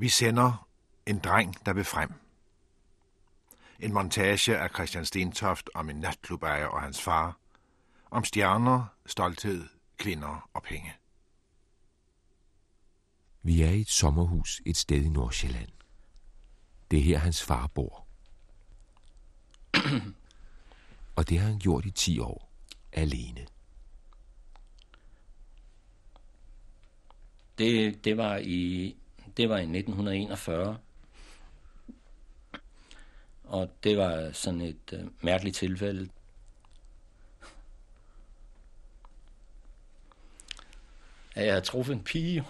Vi sender en dreng, der vil frem. En montage af Christian Stentoft om en natklubejer og hans far. Om stjerner, stolthed, kvinder og penge. Vi er i et sommerhus et sted i Nordsjælland. Det er her, hans far bor. og det har han gjort i 10 år, alene. Det, det, var i, det var i 1941. Og det var sådan et øh, mærkeligt tilfælde. At jeg havde truffet en pige.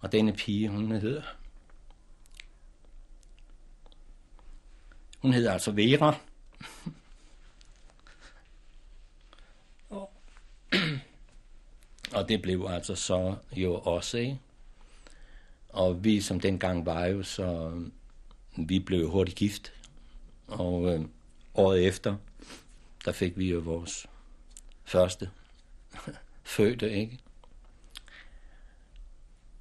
og denne pige, hun hedder... Hun hedder altså Vera. Og det blev altså så jo også, ikke? Og vi som dengang var jo, så vi blev hurtigt gift. Og øh, året efter, der fik vi jo vores første fødte, ikke?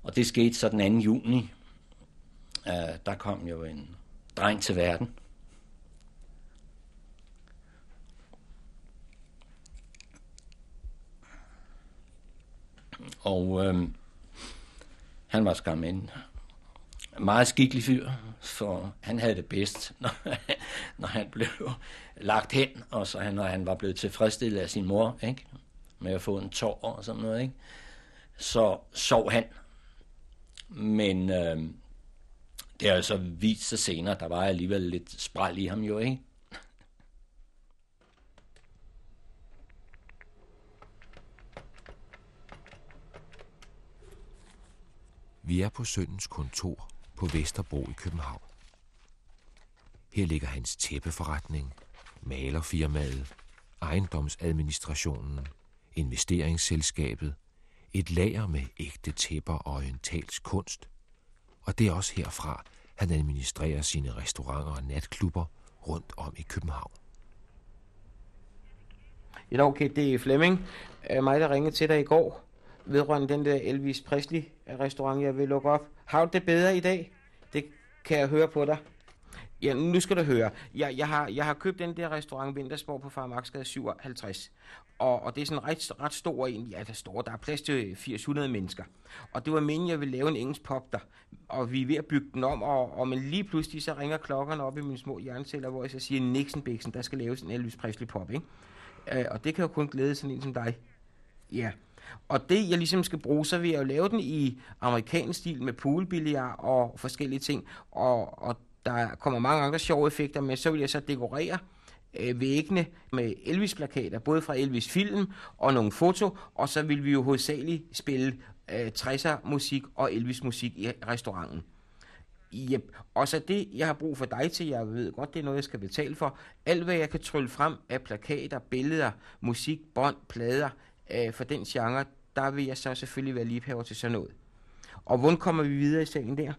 Og det skete så den 2. juni. Uh, der kom jo en dreng til verden. Og øh, han var skam en meget skikkelig fyr, for han havde det bedst, når, når han blev lagt hen, og så han, når han var blevet tilfredsstillet af sin mor, ikke? med at få en tår og sådan noget, ikke? så sov han. Men øh, det har altså vist sig senere, der var alligevel lidt spræl i ham jo, ikke? Vi er på søndens kontor på Vesterbro i København. Her ligger hans tæppeforretning, malerfirmaet, ejendomsadministrationen, investeringsselskabet, et lager med ægte tæpper og orientalsk kunst. Og det er også herfra, han administrerer sine restauranter og natklubber rundt om i København. Ja, okay, det er Flemming. Øh, mig, der ringede til dig i går vedrørende den der Elvis Presley restaurant, jeg vil lukke op. Har du det bedre i dag? Det kan jeg høre på dig. Ja, nu skal du høre. Jeg, jeg, har, jeg har købt den der restaurant Vintersborg på Farmaksgade 57. Og, og det er sådan ret, ret stor en. Ja, der står, der er plads til 800 mennesker. Og det var meningen, jeg ville lave en engelsk pop der. Og vi er ved at bygge den om, og, og men lige pludselig så ringer klokkerne op i mine små hjerneceller, hvor jeg så siger, Nixon Bixen, der skal laves en Elvis Presley pop, ikke? Uh, og det kan jo kun glæde sådan en som dig. Ja. Og det, jeg ligesom skal bruge, så vil jeg jo lave den i amerikansk stil med poolbilliard og forskellige ting. Og, og der kommer mange andre sjove effekter med. Så vil jeg så dekorere øh, væggene med Elvis-plakater, både fra Elvis-film og nogle foto. Og så vil vi jo hovedsageligt spille øh, 60'er-musik og Elvis-musik i restauranten. Yep. Og så det, jeg har brug for dig til, jeg ved godt, det er noget, jeg skal betale for. Alt, hvad jeg kan trylle frem af plakater, billeder, musik, bånd, plader, øh, for den genre, der vil jeg så selvfølgelig være liebhaver til sådan noget. Og hvordan kommer vi videre i sengen der?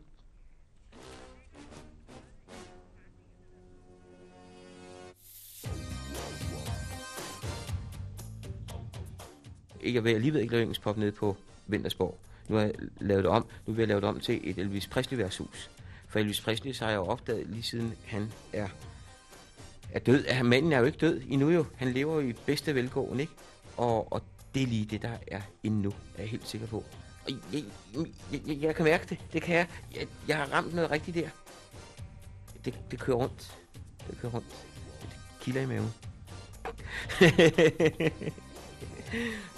Jeg vil alligevel ikke lave engelsk pop nede på Vintersborg. Nu har jeg lavet det om. Nu vil jeg lave det om til et Elvis Presley værtshus. For Elvis Presley så har jeg jo opdaget lige siden han er, er død. Ja, manden er jo ikke død endnu jo. Han lever jo i bedste velgående, ikke? Og, og det er lige det, der er endnu, er jeg helt sikker på. Og jeg, jeg, jeg, jeg kan mærke det. Det kan jeg. jeg. Jeg har ramt noget rigtigt der. Det, det kører rundt. Det kører rundt. Det kilder i maven.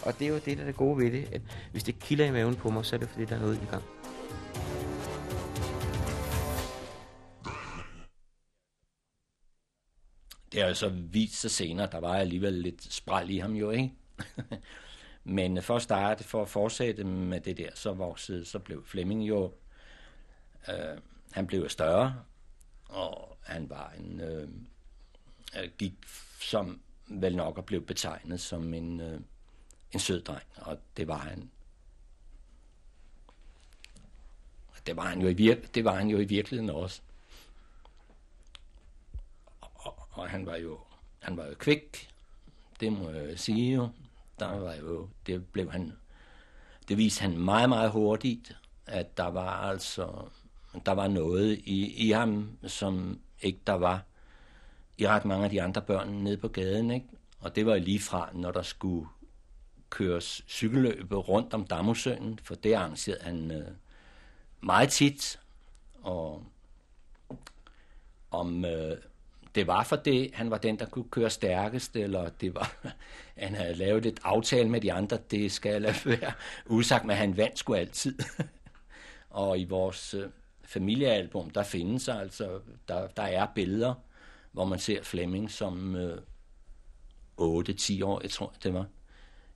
og det er jo det, der er det gode ved det. At hvis det kilder i maven på mig, så er det fordi, der er noget i gang. Det har jo så vist sig senere, der var alligevel lidt spræl i ham jo, ikke? Men øh, for at starte, for at fortsætte med det der, så voksede, så blev Flemming jo, øh, han blev større, og han var en, øh, øh gik som vel nok og blev betegnet som en, øh, en sød dreng, og det var han. Det var han jo i, vir- det var han jo i virkeligheden også. Og, og han var jo han var jo kvik, det må jeg sige jo. Der var jo, det blev han, det viste han meget, meget hurtigt, at der var altså der var noget i, i ham, som ikke der var i ret mange af de andre børn nede på gaden. Ikke? Og det var lige fra, når der skulle køres cykelløbe rundt om Damosøen, for det arrangerede han øh, meget tit. Og om øh, det var for det, han var den, der kunne køre stærkest, eller det var, han havde lavet et aftale med de andre, det skal lade være usagt, men han vandt sgu altid. og i vores øh, familiealbum, der findes altså, der, der er billeder, hvor man ser Flemming som øh, 8-10 år, jeg tror det var,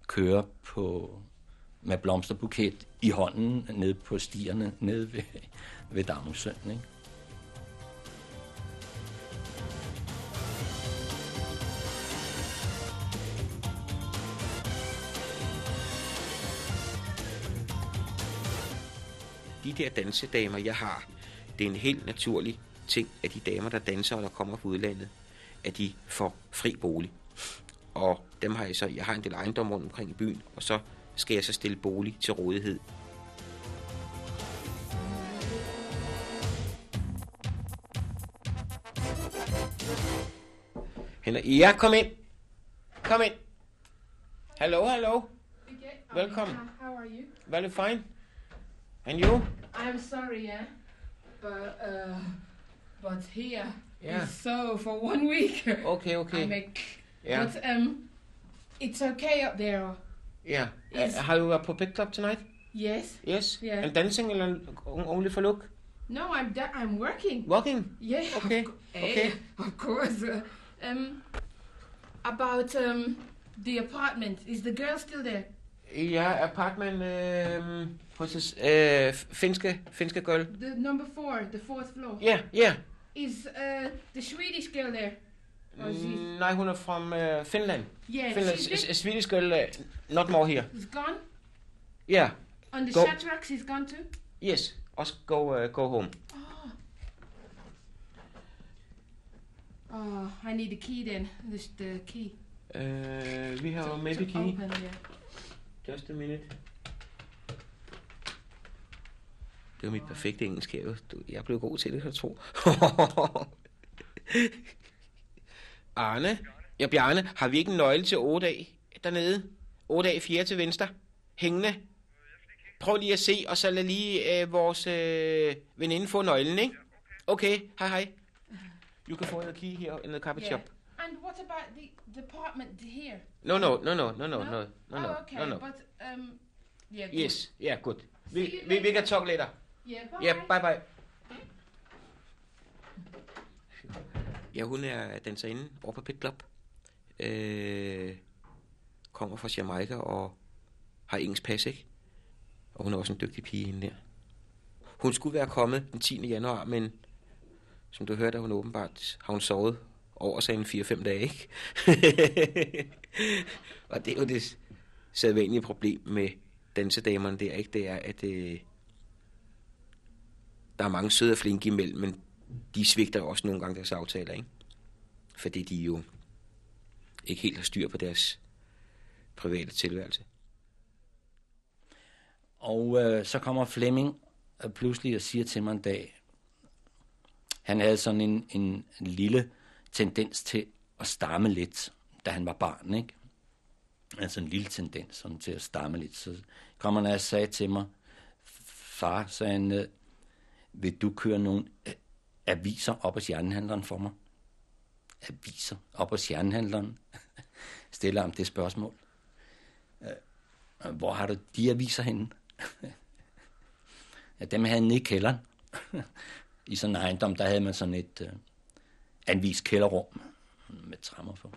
køre på, med blomsterbuket i hånden ned på stierne nede ved, ved Damhusøen. Ikke? De der dansedamer, jeg har, det er en helt naturlig ting, at de damer, der danser og der kommer fra udlandet, at de får fri bolig. Og dem har jeg så, jeg har en del ejendom rundt omkring i byen, og så skal jeg så stille bolig til rådighed. Henrik, ja, kom ind. Kom ind. Hello, hello. Okay, Welcome. uh, How are you? Very fine. And you? I'm sorry, yeah, but uh, but here Yeah. is so for one week. Okay, okay. I make, Yeah. but um, it's okay up there. Yeah. Yes. Uh, have you a puppet club tonight? Yes. Yes. Yeah. And dancing and only for look? No, I'm da- I'm working. Working. Yeah. Okay, okay. eh, of course. Uh, um, about um the apartment. Is the girl still there? Yeah, apartment um, hos his, uh, finske, finske girl. The number four, the fourth floor. Yeah, yeah. Is uh the Swedish girl there? Or is? Mm, nej, hun er uh, Finland. Yeah, Finland. she's been- s- Swedish girl, uh, not more here. She's gone. Yeah, On the Go. Shadrach, she's gone too. yes. Også go, uh, go home. Oh, I need the key then. This the key. Uh, we have to, maybe to key. Open, yeah. Just a minute. Det var mit perfekte engelsk. Du- Jeg blev god til det, jeg tro. Arne? Ja, Bjarne, har vi ikke en nøgle til 8 af dernede? 8 af 4 til venstre. Hængende. Prøv lige at se, og så lad lige øh, vores øh, veninde få nøglen, ikke? Okay, hej hej. You can find the key here in the carpet Yeah. shop. And what about the department here? No, no, no, no, no, no, no, no, no, oh, okay, no, no. but um, yeah. good. Yes, yeah, good. We, you we, we later. can talk later. Yeah. Bye. Ja, bye bye. Ja, hun er danserinde over på Pit Club. Øh, kommer fra Jamaica og har engelsk pas, ikke? Og hun er også en dygtig pige, hende der. Hun skulle være kommet den 10. januar, men som du hørte, hun åbenbart, har hun sovet over sig en 4-5 dage, ikke? og det er jo det sædvanlige problem med dansedamerne der, ikke? Det er, at øh, der er mange søde og flinke imellem, men de svigter jo også nogle gange deres aftaler, ikke? Fordi de jo ikke helt har styr på deres private tilværelse. Og øh, så kommer Flemming øh, pludselig og siger til mig en dag, han havde sådan en, en lille tendens til at stamme lidt, da han var barn, ikke? Altså en lille tendens sådan til at stamme lidt. Så kommer han og sagde til mig, far, sagde han, øh, vil du køre nogle øh, aviser op hos jernhandleren for mig? Aviser op hos jernhandleren? Stiller ham det spørgsmål. Øh, hvor har du de aviser henne? ja, dem havde han nede i kælderen. I sådan en ejendom, der havde man sådan et øh, anvist kælderrum med trammer for.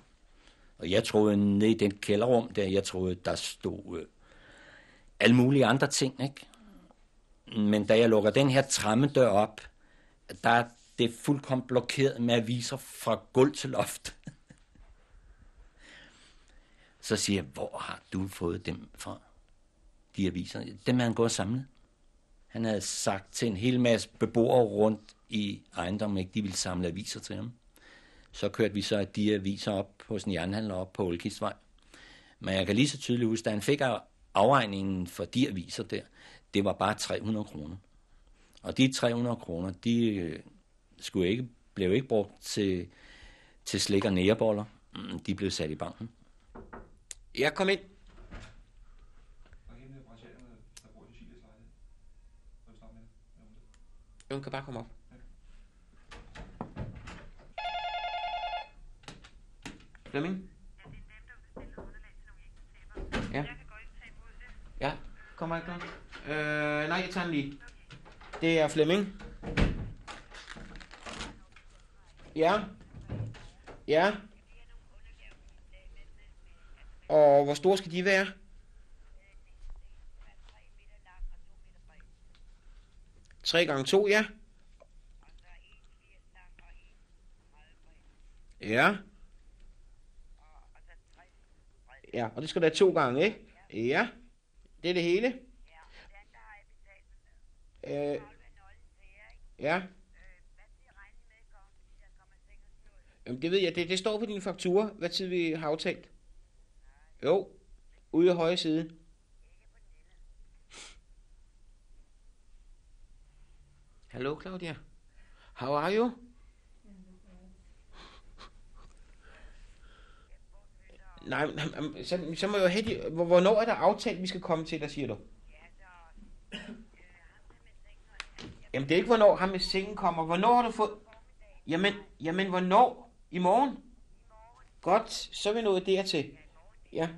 Og jeg troede, nede i den kælderrum der, jeg troede, der stod øh, alle mulige andre ting, ikke? Men da jeg lukker den her trammedør op, der er det fuldkommen blokeret med aviser fra gulv til loft. Så siger jeg, hvor har du fået dem fra? De aviser. Dem havde han gået og samlet. Han havde sagt til en hel masse beboere rundt i ejendommen, ikke de ville samle aviser til ham. Så kørte vi så de aviser op hos en jernhandler op på Olkistvej. Men jeg kan lige så tydeligt huske, da han fik afregningen for de aviser der, det var bare 300 kroner. Og de 300 kroner, de øh, skulle ikke, blev ikke brugt til, til slik og næreboller. Mm, De blev sat i banken. Ja, kom ind. Hun kan bare komme op. Flemming? Ja. Ja, kommer ikke noget? Øh, nej, jeg tager den lige. Det er Flemming. Ja. Ja. Og hvor store skal de være? Tre gange to, ja. Ja. Ja, og det skal der to gange, ikke? Ja. Det er det hele. Øh, ja. Jamen, det ved jeg. Det, det står på din faktura, hvad tid vi har aftalt. Jo, ude i højre side. Hallo, Claudia. How are you? Nej, så, så må jeg jo have de, hvor- Hvornår er der aftalt, vi skal komme til dig, siger du? Jamen, det er ikke, hvornår ham med sengen kommer. Hvornår har du fået... Jamen, jamen, hvornår? I morgen? Godt, så er vi nået dertil. Ja.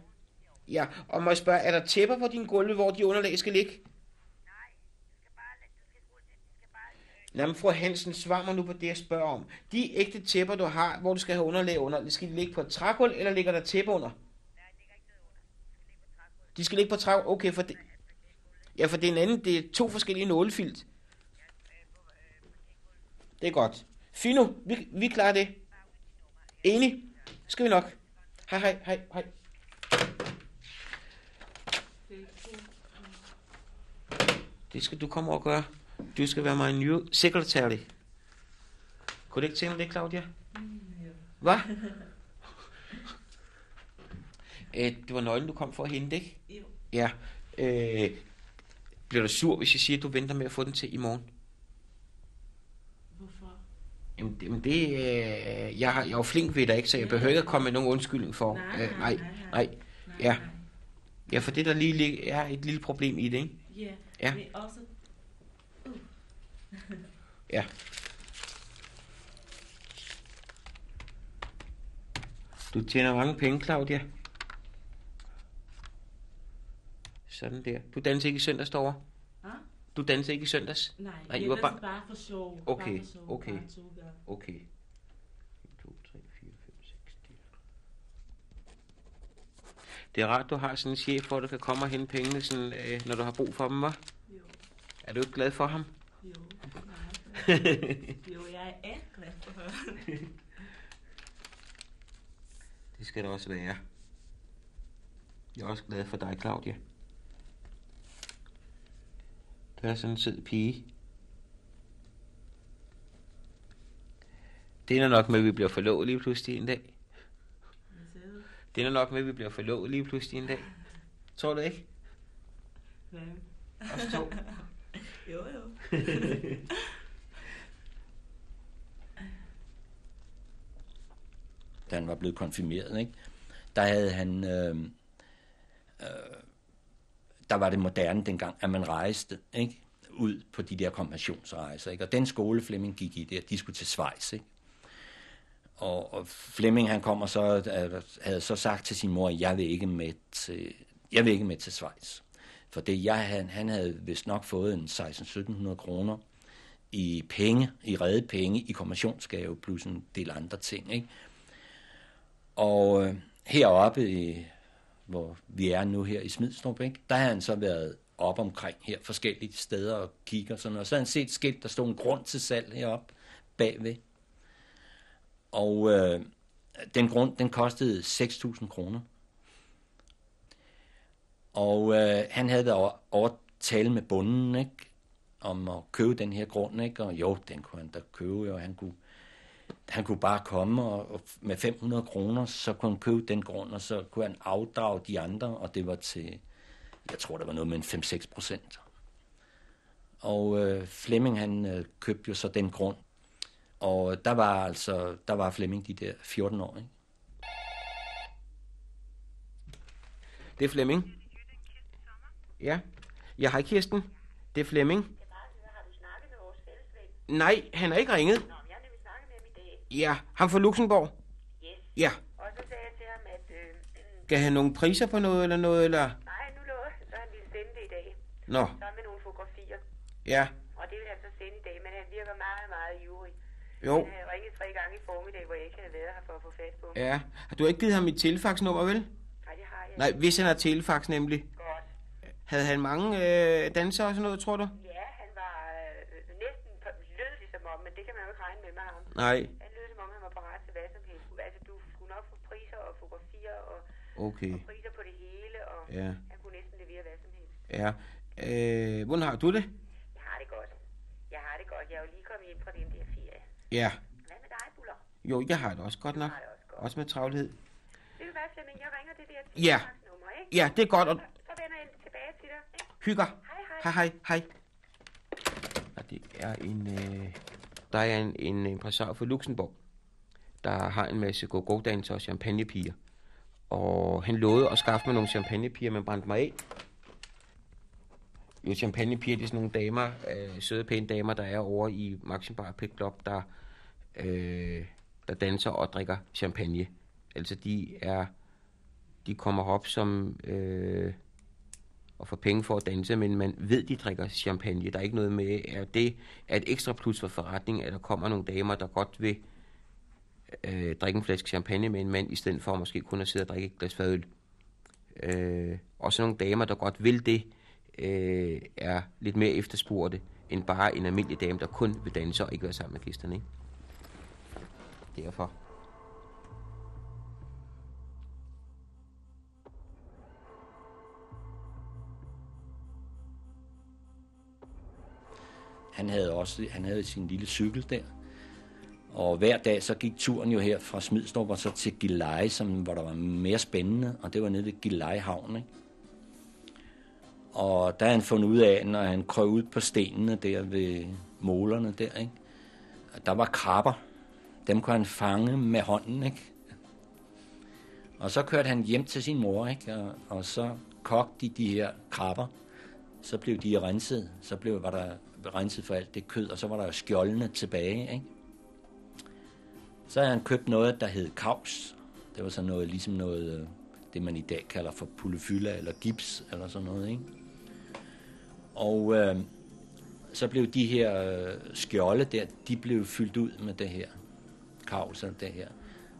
Ja, og må jeg spørge, er der tæpper på din gulve, hvor de underlag skal ligge? Nej, men fru Hansen, svar mig nu på det, jeg spørger om. De ægte tæpper, du har, hvor du skal have underlag under, skal de ligge på et trægulv, eller ligger der tæppe under? De skal ligge på træ. Okay, for det... Ja, for det er en anden, det er to forskellige nålefilt. Det er godt. Fino, vi, vi klarer det. Enig? Skal vi nok. Hej, hej, hej, hej. Det skal du komme og gøre. Du skal være my new secretary. Kunne du ikke tænke det, Claudia? Hvad? Øh, det var nøglen, du kom for at hente, ikke? Jo. Ja. Øh, bliver du sur, hvis jeg siger, at du venter med at få den til i morgen? Jamen, det, men det øh, jeg, jeg er jo flink ved dig, ikke? Så jeg behøver ikke at komme med nogen undskyldning for. Nej, øh, nej, nej, nej. Ja. Ja, for det der lige lig- er et lille problem i det, ikke? Ja. Ja. Men også... Ja. Du tjener mange penge, Claudia. Sådan der. Du danser ikke i søndags derovre? Ah? Du danser ikke i søndags? Nej, Nej, I det var var bare- bare... for sjov. Okay, bare for sjov, okay. Bare to. Okay. 1, 2, 3, 4, 5, 6, 10. Det er rart, du har sådan en chef, hvor du kan komme og hente pengene, sådan, øh, når du har brug for dem, hva'? Jo, Er du ikke glad for ham? jo, jo, jeg er glad for høre. Det skal det også være. Jeg er også glad for dig, Claudia. Du er sådan en sød pige. Det er nok med, at vi bliver forlovet lige pludselig en dag. Hvad? Det er nok med, at vi bliver forlovet lige pludselig en dag. Tror du ikke? Hvem? Os to. Jo, jo. da han var blevet konfirmeret, ikke? der havde han, øh, øh, der var det moderne dengang, at man rejste ikke? ud på de der konfirmationsrejser. Ikke? Og den skole, Flemming gik i der, de skulle til Schweiz. Ikke? Og, og Flemming, han kommer så, øh, havde så sagt til sin mor, jeg vil ikke med til, jeg vil ikke med til Schweiz. For det, jeg, han, han havde vist nok fået en 16-1700 kroner i penge, i redde penge, i kommissionsgave, plus en del andre ting. Ikke? Og øh, heroppe, i, hvor vi er nu her i Smidstrup, ikke, der har han så været op omkring her forskellige steder og kigger sådan noget. Så har han set skilt, der stod en grund til salg heroppe bagved. Og øh, den grund, den kostede 6.000 kroner. Og øh, han havde været over, over at tale med bunden, ikke? Om at købe den her grund, ikke? Og jo, den kunne han da købe, og han kunne han kunne bare komme og, og med 500 kroner, så kunne han købe den grund, og så kunne han afdrage de andre, og det var til jeg tror, der var noget med en 5-6 procent. Og øh, Flemming, han øh, købte jo så den grund. Og der var altså, der var Flemming de der 14 år, ikke? Det er Flemming. Ja. Ja, hej Kirsten. Det er Flemming. Har du snakket med vores fælles ven? Nej, han er ikke ringet. Ja, ham fra Luxembourg. Yes. Ja. Og så sagde jeg til ham, at øh, Skal han nogle priser på noget eller noget, eller? nej, nu lå så han ville sende det i dag. Nå, Sammen med nogle fotografier. ja. Og det vil han så sende i dag, men han virker meget, meget ivrig. Jo, Han havde ringet tre gange i formiddag, hvor jeg ikke havde været her for at få fat på ham. ja. Har du ikke givet ham mit telefaxnummer, vel? Nej, det har jeg. Nej, hvis han har telefax nemlig. Godt. Havde han mange øh, dansere og sådan noget, tror du? Ja, han var øh, næsten på- lød det som om, men det kan man jo ikke regne med med ham. Nej. Han lød som om, han var parat til hvad som helst. Altså, du skulle nok få priser og fotografier og Okay, priser på det hele, og ja. han kunne næsten levere hvad som helst. Ja. Øh, hvordan har du det? Jeg har det godt. Jeg har det godt. Jeg er jo lige kommet ind fra den der ferie. Ja. Hvad med dig, Buller? Jo, jeg har det også godt nok. Jeg har det også godt. Også med travlhed. Ved du hvad, Flemming? Jeg ringer det der Ja. nummer, ikke? Ja, det er godt. Og Så, så vender jeg tilbage til dig. Ikke? hygger. Hej, hej. Hej, hej, hej. Og det er en, øh, der er en, en impresario fra Luxembourg, der har en masse go-go-danser og champagnepiger. Og han lovede at skaffe mig nogle champagnepiger, men brændte mig af. Jo, champagnepiger, det er sådan nogle damer, øh, søde, pæne damer, der er over i Maxim Bar Pit Club, der, øh, der danser og drikker champagne. Altså, de er, de kommer op som, øh, og får penge for at danse, men man ved, de drikker champagne. Der er ikke noget med, at det er et ekstra plus for forretning, at der kommer nogle damer, der godt vil øh, drikke en flaske champagne med en mand, i stedet for måske kun at sidde og drikke et glas fadøl. Øh, også nogle damer, der godt vil det, øh, er lidt mere efterspurgte, end bare en almindelig dame, der kun vil danse og ikke være sammen med gæsterne. Ikke? Derfor. Han havde også han havde sin lille cykel der. Og hver dag så gik turen jo her fra Smidstrup og så til Gilleleje, som, hvor der var mere spændende, og det var nede ved Gilleleje havn. Ikke? Og der han fundet ud af, når han krøg ud på stenene der ved målerne der, ikke? der var krabber. Dem kunne han fange med hånden, ikke? Og så kørte han hjem til sin mor, ikke? Og, og så kogte de de her krabber. Så blev de renset. Så blev, var der renset for alt det kød, og så var der jo skjoldene tilbage, ikke? Så havde han købt noget, der hed kaus. Det var så noget, ligesom noget, øh, det man i dag kalder for pullefylla eller gips, eller sådan noget, ikke? Og øh, så blev de her øh, skjolde der, de blev fyldt ud med det her kavs og det her.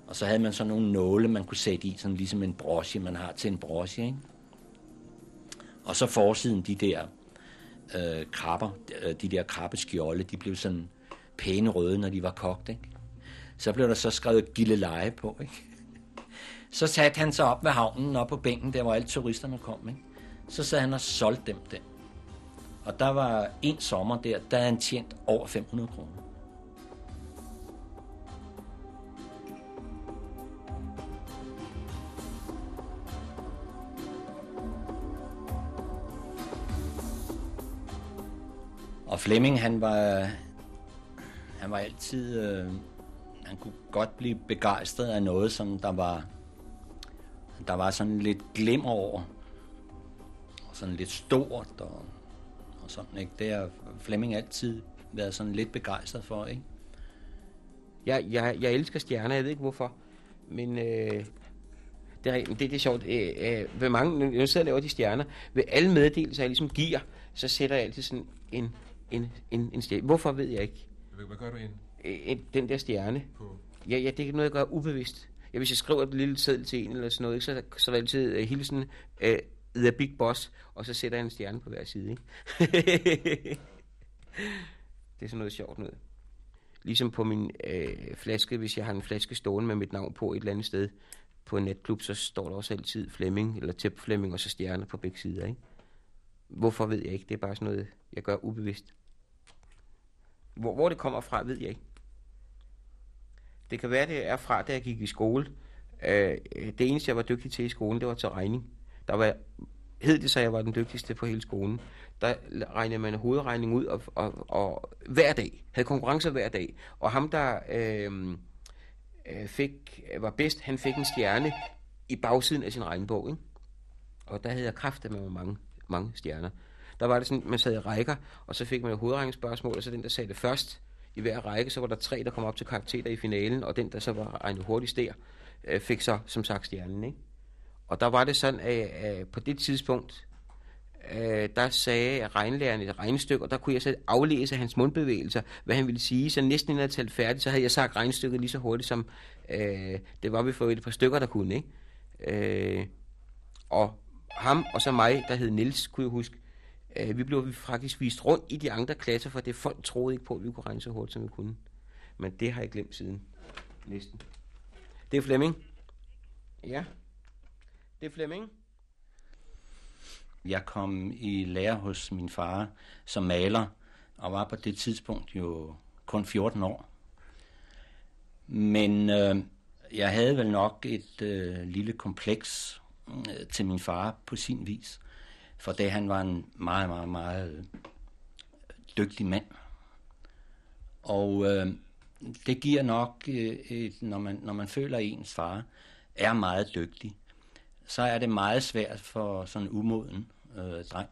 Og så havde man sådan nogle nåle, man kunne sætte i, sådan ligesom en broche, man har til en broche, ikke? Og så forsiden de der øh, krabber, øh, de der krabbeskjolde, de blev sådan pæne røde, når de var kogt, ikke? Så blev der så skrevet gilleleje på, ikke? Så satte han sig op ved havnen, op på bænken, der hvor alle turisterne kom, ikke? Så sad han og solgte dem den. Og der var en sommer der, der havde han tjent over 500 kroner. Og Flemming, han var, han var altid, øh, han kunne godt blive begejstret af noget, som der var, der var sådan lidt glimmer over, og sådan lidt stort, og, og sådan, ikke? Det har Flemming altid været sådan lidt begejstret for, ikke? Jeg, jeg, jeg elsker stjerner, jeg ved ikke hvorfor. Men øh, det, er, det, det er sjovt. Øh, øh, ved mange, når jeg sidder og laver de stjerner, ved alle meddelelser, jeg ligesom giver, så sætter jeg altid sådan en, en, en, en stjerne. Hvorfor ved jeg ikke? Hvad, hvad gør du ind en, den der stjerne. på? Ja, ja, det er noget, jeg gør ubevidst. Ja, hvis jeg skriver et lille seddel til en eller sådan noget, ikke, så, så er der altid uh, hilsen uh, The Big Boss, og så sætter jeg en stjerne på hver side. Ikke? det er sådan noget sjovt noget. Ligesom på min øh, flaske, hvis jeg har en flaske stående med mit navn på et eller andet sted på en natklub, så står der også altid Flemming, eller Tep Flemming, og så stjerner på begge sider. Ikke? Hvorfor ved jeg ikke. Det er bare sådan noget, jeg gør ubevidst. Hvor, hvor det kommer fra, ved jeg ikke. Det kan være, det er fra, da jeg gik i skole. Øh, det eneste, jeg var dygtig til i skolen, det var til regning. Der var hed det så, jeg var den dygtigste på hele skolen. Der regnede man hovedregning ud, og, og, og hver dag, havde konkurrencer hver dag. Og ham, der øh, øh, fik, var bedst, han fik en stjerne i bagsiden af sin regnbog. Ikke? Og der havde jeg kræfter med mange, mange stjerner. Der var det sådan, man sad i rækker, og så fik man et hovedregningsspørgsmål, og så den, der sagde det først i hver række, så var der tre, der kom op til karakterer i finalen, og den, der så var regnet hurtigst der, øh, fik så som sagt stjernen. Ikke? Og der var det sådan, at, på det tidspunkt, øh, der sagde regnlæreren et regnestykke, og der kunne jeg så aflæse hans mundbevægelser, hvad han ville sige. Så næsten inden jeg talt færdigt, så havde jeg sagt regnestykket lige så hurtigt, som øh, det var vi for et par stykker, der kunne. Ikke? Øh, og ham og så mig, der hed Nils, kunne jeg huske, øh, vi blev faktisk vist rundt i de andre klasser, for det folk troede ikke på, at vi kunne regne så hurtigt, som vi kunne. Men det har jeg glemt siden. Næsten. Det er Flemming. Ja. Det er Flemming. Jeg kom i lære hos min far som maler, og var på det tidspunkt jo kun 14 år. Men øh, jeg havde vel nok et øh, lille kompleks øh, til min far på sin vis, for det han var en meget, meget, meget dygtig mand. Og øh, det giver nok, øh, et, når, man, når man føler, at ens far er meget dygtig, så er det meget svært for sådan en umoden øh, dreng,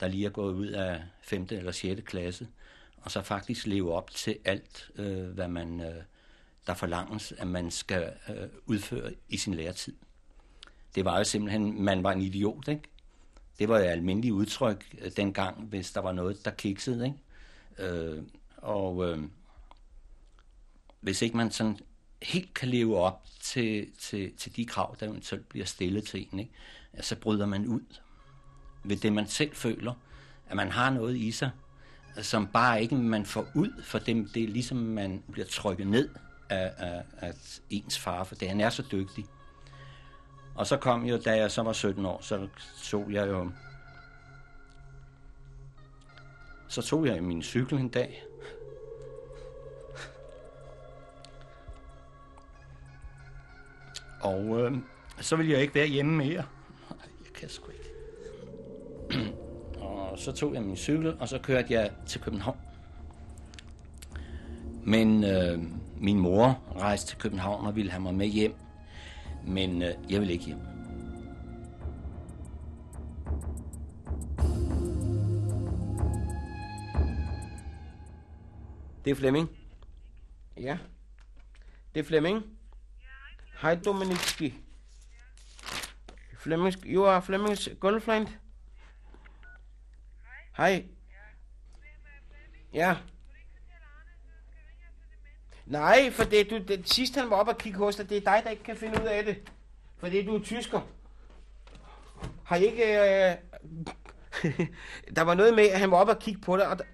der lige er gået ud af 5. eller 6. klasse, og så faktisk leve op til alt, øh, hvad man øh, der forlanges, at man skal øh, udføre i sin læretid. Det var jo simpelthen, man var en idiot, ikke? Det var et almindeligt udtryk øh, dengang, hvis der var noget, der kiksede, ikke? Øh, og øh, hvis ikke man sådan helt kan leve op til, til, til de krav, der eventuelt bliver stillet til en, ikke? så bryder man ud ved det, man selv føler, at man har noget i sig, som bare ikke man får ud, for dem, det er ligesom, man bliver trykket ned af, af, af ens far, for det, han er så dygtig. Og så kom jo, da jeg så var 17 år, så tog jeg jo... Så tog jeg min cykel en dag, Og øh, så ville jeg ikke være hjemme mere. Jeg kan sgu ikke. og så tog jeg min cykel, og så kørte jeg til København. Men øh, min mor rejste til København og ville have mig med hjem. Men øh, jeg vil ikke hjem. Det er Flemming. Ja. Det er Flemming. Hej Dominicki. Flemmings, you are Flemmings girlfriend? Hej. Ja. Nej, for det, du, det sidst han var op og kigge hos dig, det er dig, der ikke kan finde ud af det. Fordi du er tysker. Har I ikke... Øh... der var noget med, at han var op og kigge på dig, og der...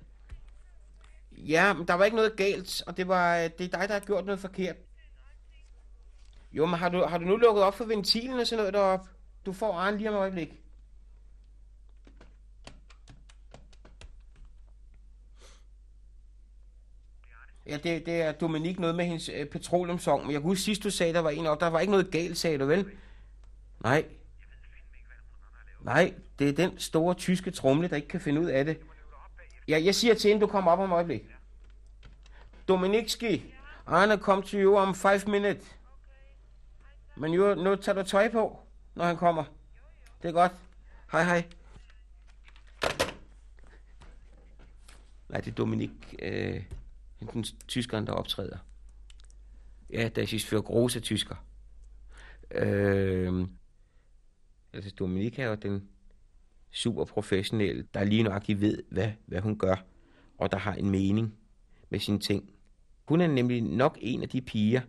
Ja, men der var ikke noget galt, og det var øh, det er dig, der har gjort noget forkert. Jo, men har du, har du nu lukket op for ventilen og sådan noget deroppe? Du får Arne lige om et øjeblik. Ja, det, det er Dominik noget med hendes øh, petroleumsong, men jeg kunne huske sidst du sagde, der var en op. Der var ikke noget galt, sagde du vel? Nej. Nej, det er den store tyske trumle, der ikke kan finde ud af det. Ja, jeg siger til hende, du kommer op om et øjeblik. Dominikski, Arne kom til you om 5 minutes. Men jo, nu tager du tøj på, når han kommer. Det er godt. Hej, hej. Nej, det er Dominik, øh, den tyskeren, der optræder. Ja, der ist für Grose tysker. Øh, altså, Dominika er den super professionelle, der lige nøjagtigt ved, hvad, hvad hun gør, og der har en mening med sine ting. Hun er nemlig nok en af de piger,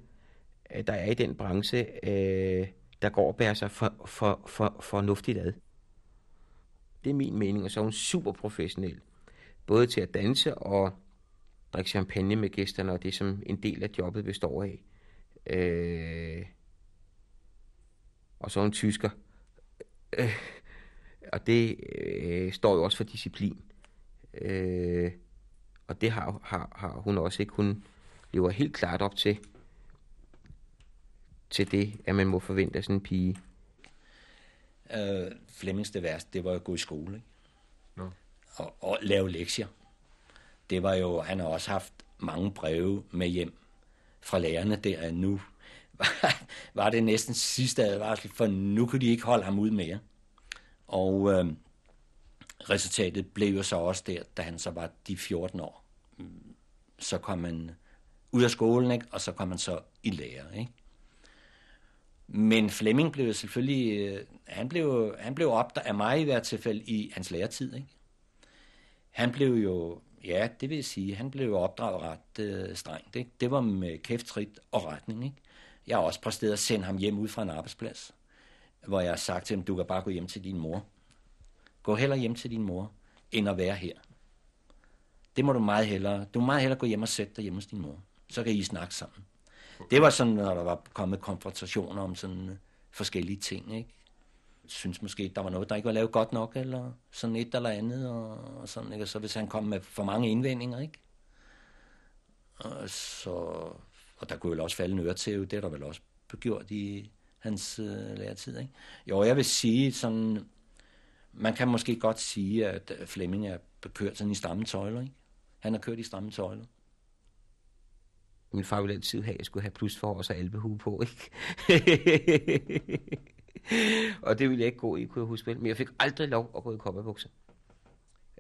øh, der er i den branche, øh, der går og bærer sig for, for, for, fornuftigt ad. Det er min mening, og så er hun super professionel. Både til at danse og drikke champagne med gæsterne, og det som en del af jobbet består af. Øh, og så hun tysker. Øh, og det øh, står jo også for disciplin. Øh, og det har, har, har hun også ikke. Hun lever helt klart op til til det, at man må forvente af sådan en pige? Øh, Flemmings det værste, det var at gå i skole, ikke? Nå. Og, og lave lektier. Det var jo, han har også haft mange breve med hjem fra lærerne der, nu var, var det næsten sidste advarsel, for nu kunne de ikke holde ham ud mere. Og øh, resultatet blev jo så også der, da han så var de 14 år. Så kom man ud af skolen, ikke? og så kom man så i lære. Ikke? Men Flemming blev selvfølgelig, øh, han blev, han blev opdaget af mig i hvert tilfælde i hans læretid. Ikke? Han blev jo, ja, det vil sige, han blev opdraget ret øh, strengt. Ikke? Det var med kæftrit og retning. Ikke? Jeg har også præsteret at sende ham hjem ud fra en arbejdsplads, hvor jeg har sagt til ham, du kan bare gå hjem til din mor. Gå heller hjem til din mor, end at være her. Det må du meget hellere. Du må meget hellere gå hjem og sætte dig hjemme hos din mor. Så kan I snakke sammen. Det var sådan, når der var kommet konfrontationer om sådan øh, forskellige ting, ikke? Synes måske, der var noget, der ikke var lavet godt nok, eller sådan et eller andet, og, og sådan, ikke? Og så hvis han kom med for mange indvendinger, ikke? Og, så, og der kunne jo også falde en øre til, det er der vel også gjort i hans øh, læretid, ikke? Jo, jeg vil sige sådan, man kan måske godt sige, at øh, Flemming er kørt sådan i stramme tøjler, ikke? Han har kørt i stramme tøjler. Min far ville altid have, at jeg skulle have plus for og albehue på, ikke? og det ville jeg ikke gå i, kunne jeg huske. Men jeg fik aldrig lov at gå i kopperbukser.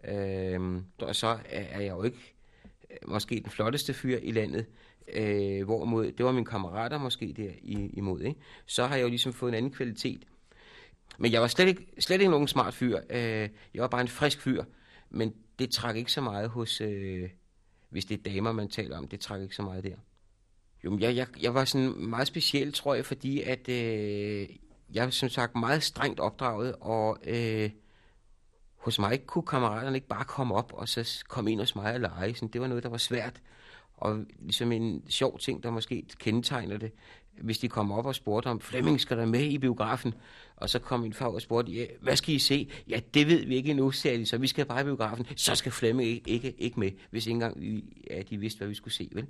Øhm, og så er jeg jo ikke øh, måske den flotteste fyr i landet, øh, hvorimod det var mine kammerater måske der imod, ikke? Så har jeg jo ligesom fået en anden kvalitet. Men jeg var slet ikke, slet ikke nogen smart fyr. Øh, jeg var bare en frisk fyr. Men det trak ikke så meget hos, øh, hvis det er damer, man taler om, det trak ikke så meget der. Jo, jeg, jeg, jeg var sådan meget speciel, tror jeg, fordi at øh, jeg er som sagt meget strengt opdraget, og øh, hos mig kunne kammeraterne ikke bare komme op og så komme ind hos mig og lege. Sådan, det var noget, der var svært. Og ligesom en sjov ting, der måske kendetegner det, hvis de kom op og spurgte om, Flemming, skal der med i biografen? Og så kom min far og spurgte, ja, hvad skal I se? Ja, det ved vi ikke endnu, sagde de, så vi skal bare i biografen. Så skal Flemming ikke, ikke, ikke med, hvis ikke engang vi, ja, de vidste, hvad vi skulle se. Vel?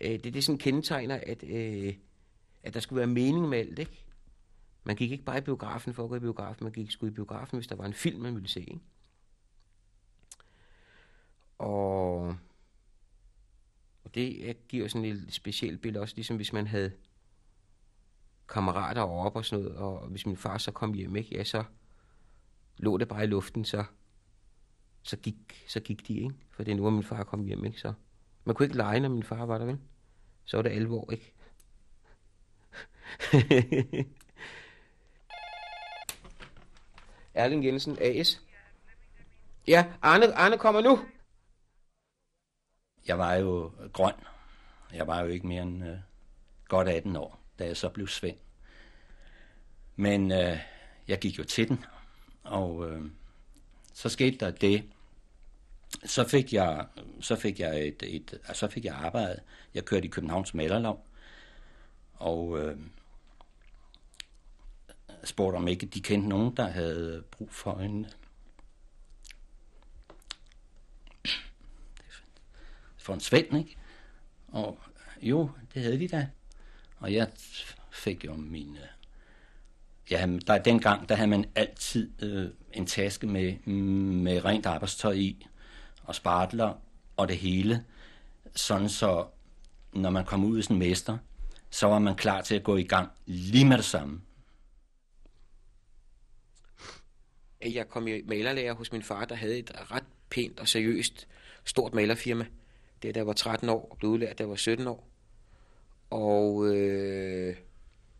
Øh, det, det sådan kendetegner, at, øh, at der skulle være mening med alt. Ikke? Man gik ikke bare i biografen for at gå i biografen, man gik sgu i biografen, hvis der var en film, man ville se. Ikke? Og, og det giver sådan et specielt billede også, ligesom hvis man havde kammerater op og sådan noget, og hvis min far så kom hjem, ikke, ja, så lå det bare i luften, så, så, gik, så gik de, ikke? For det er nu, min far kom hjem, ikke? Så man kunne ikke lege, når min far var der, vel? Så var det alvor, ikke? Erling Jensen, AS. Ja, Arne, Arne kommer nu. Jeg var jo grøn. Jeg var jo ikke mere end øh, godt 18 år da jeg så blev Svend. Men øh, jeg gik jo til den, og øh, så skete der det, så fik jeg, så fik jeg, et, et, så fik jeg arbejde. Jeg kørte i Københavns Malerlov, og øh, spurgte om ikke de kendte nogen, der havde brug for en øh, for en svend, ikke? Og øh, jo, det havde de da. Og jeg fik jo mine... Øh, ja, der, dengang, der havde man altid øh, en taske med, med rent arbejdstøj i, og spartler og det hele. Sådan så, når man kom ud som mester, så var man klar til at gå i gang lige med det samme. Jeg kom i malerlærer hos min far, der havde et ret pænt og seriøst stort malerfirma. Det der var 13 år og blev udlært, der var 17 år. Og øh,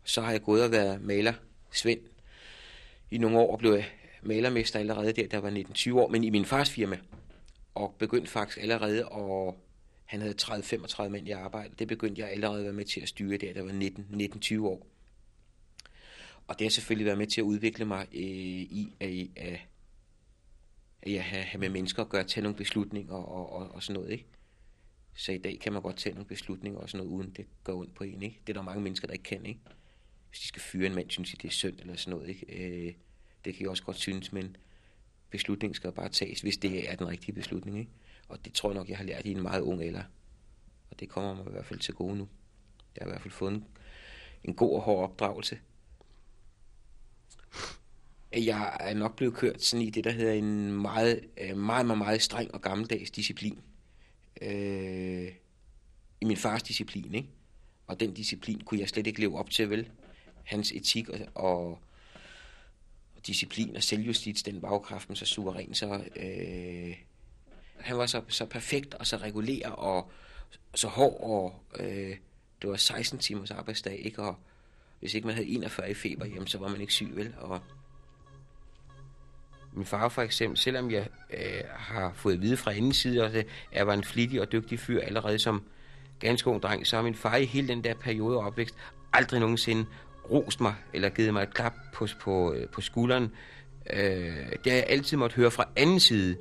så har jeg gået og været maler Svend i nogle år og blev malermester allerede der, der var 19-20 år, men i min fars firma. Og begyndte faktisk allerede at han havde 30-35 mænd i arbejde. Det begyndte jeg allerede at være med til at styre der, der var 19-20 år. Og det har selvfølgelig været med til at udvikle mig øh, i, at, at, at jeg har med mennesker at gøre, tage nogle beslutninger og, og, og sådan noget. Ikke? Så i dag kan man godt tage nogle beslutninger og sådan noget, uden det går ondt på en. Ikke? Det er der mange mennesker, der ikke kan. Ikke? Hvis de skal fyre en mand, synes de, det er synd eller sådan noget. Ikke? Øh, det kan jeg også godt synes, men beslutningen skal bare tages, hvis det er den rigtige beslutning. Ikke? Og det tror jeg nok, jeg har lært i en meget ung alder. Og det kommer mig i hvert fald til gode nu. Jeg har i hvert fald fået en, en god og hård opdragelse jeg er nok blevet kørt sådan i det, der hedder en meget, øh, meget, meget, meget streng og gammeldags disciplin. Øh, I min fars disciplin, ikke? Og den disciplin kunne jeg slet ikke leve op til, vel? Hans etik og, og, og disciplin og selvjustits, den var jo kraften så suveræn, så... Øh, han var så, så perfekt og så regulær og så hård, og øh, det var 16 timers arbejdsdag, ikke? Og hvis ikke man havde 41 i feber, jamen, så var man ikke syg, vel? Og min far for eksempel, selvom jeg øh, har fået at vide fra anden side, at jeg var en flittig og dygtig fyr allerede som ganske ung dreng, så har min far i hele den der periode opvækst aldrig nogensinde rost mig, eller givet mig et klap på, på, øh, på skulderen. Øh, det har jeg altid måtte høre fra anden side,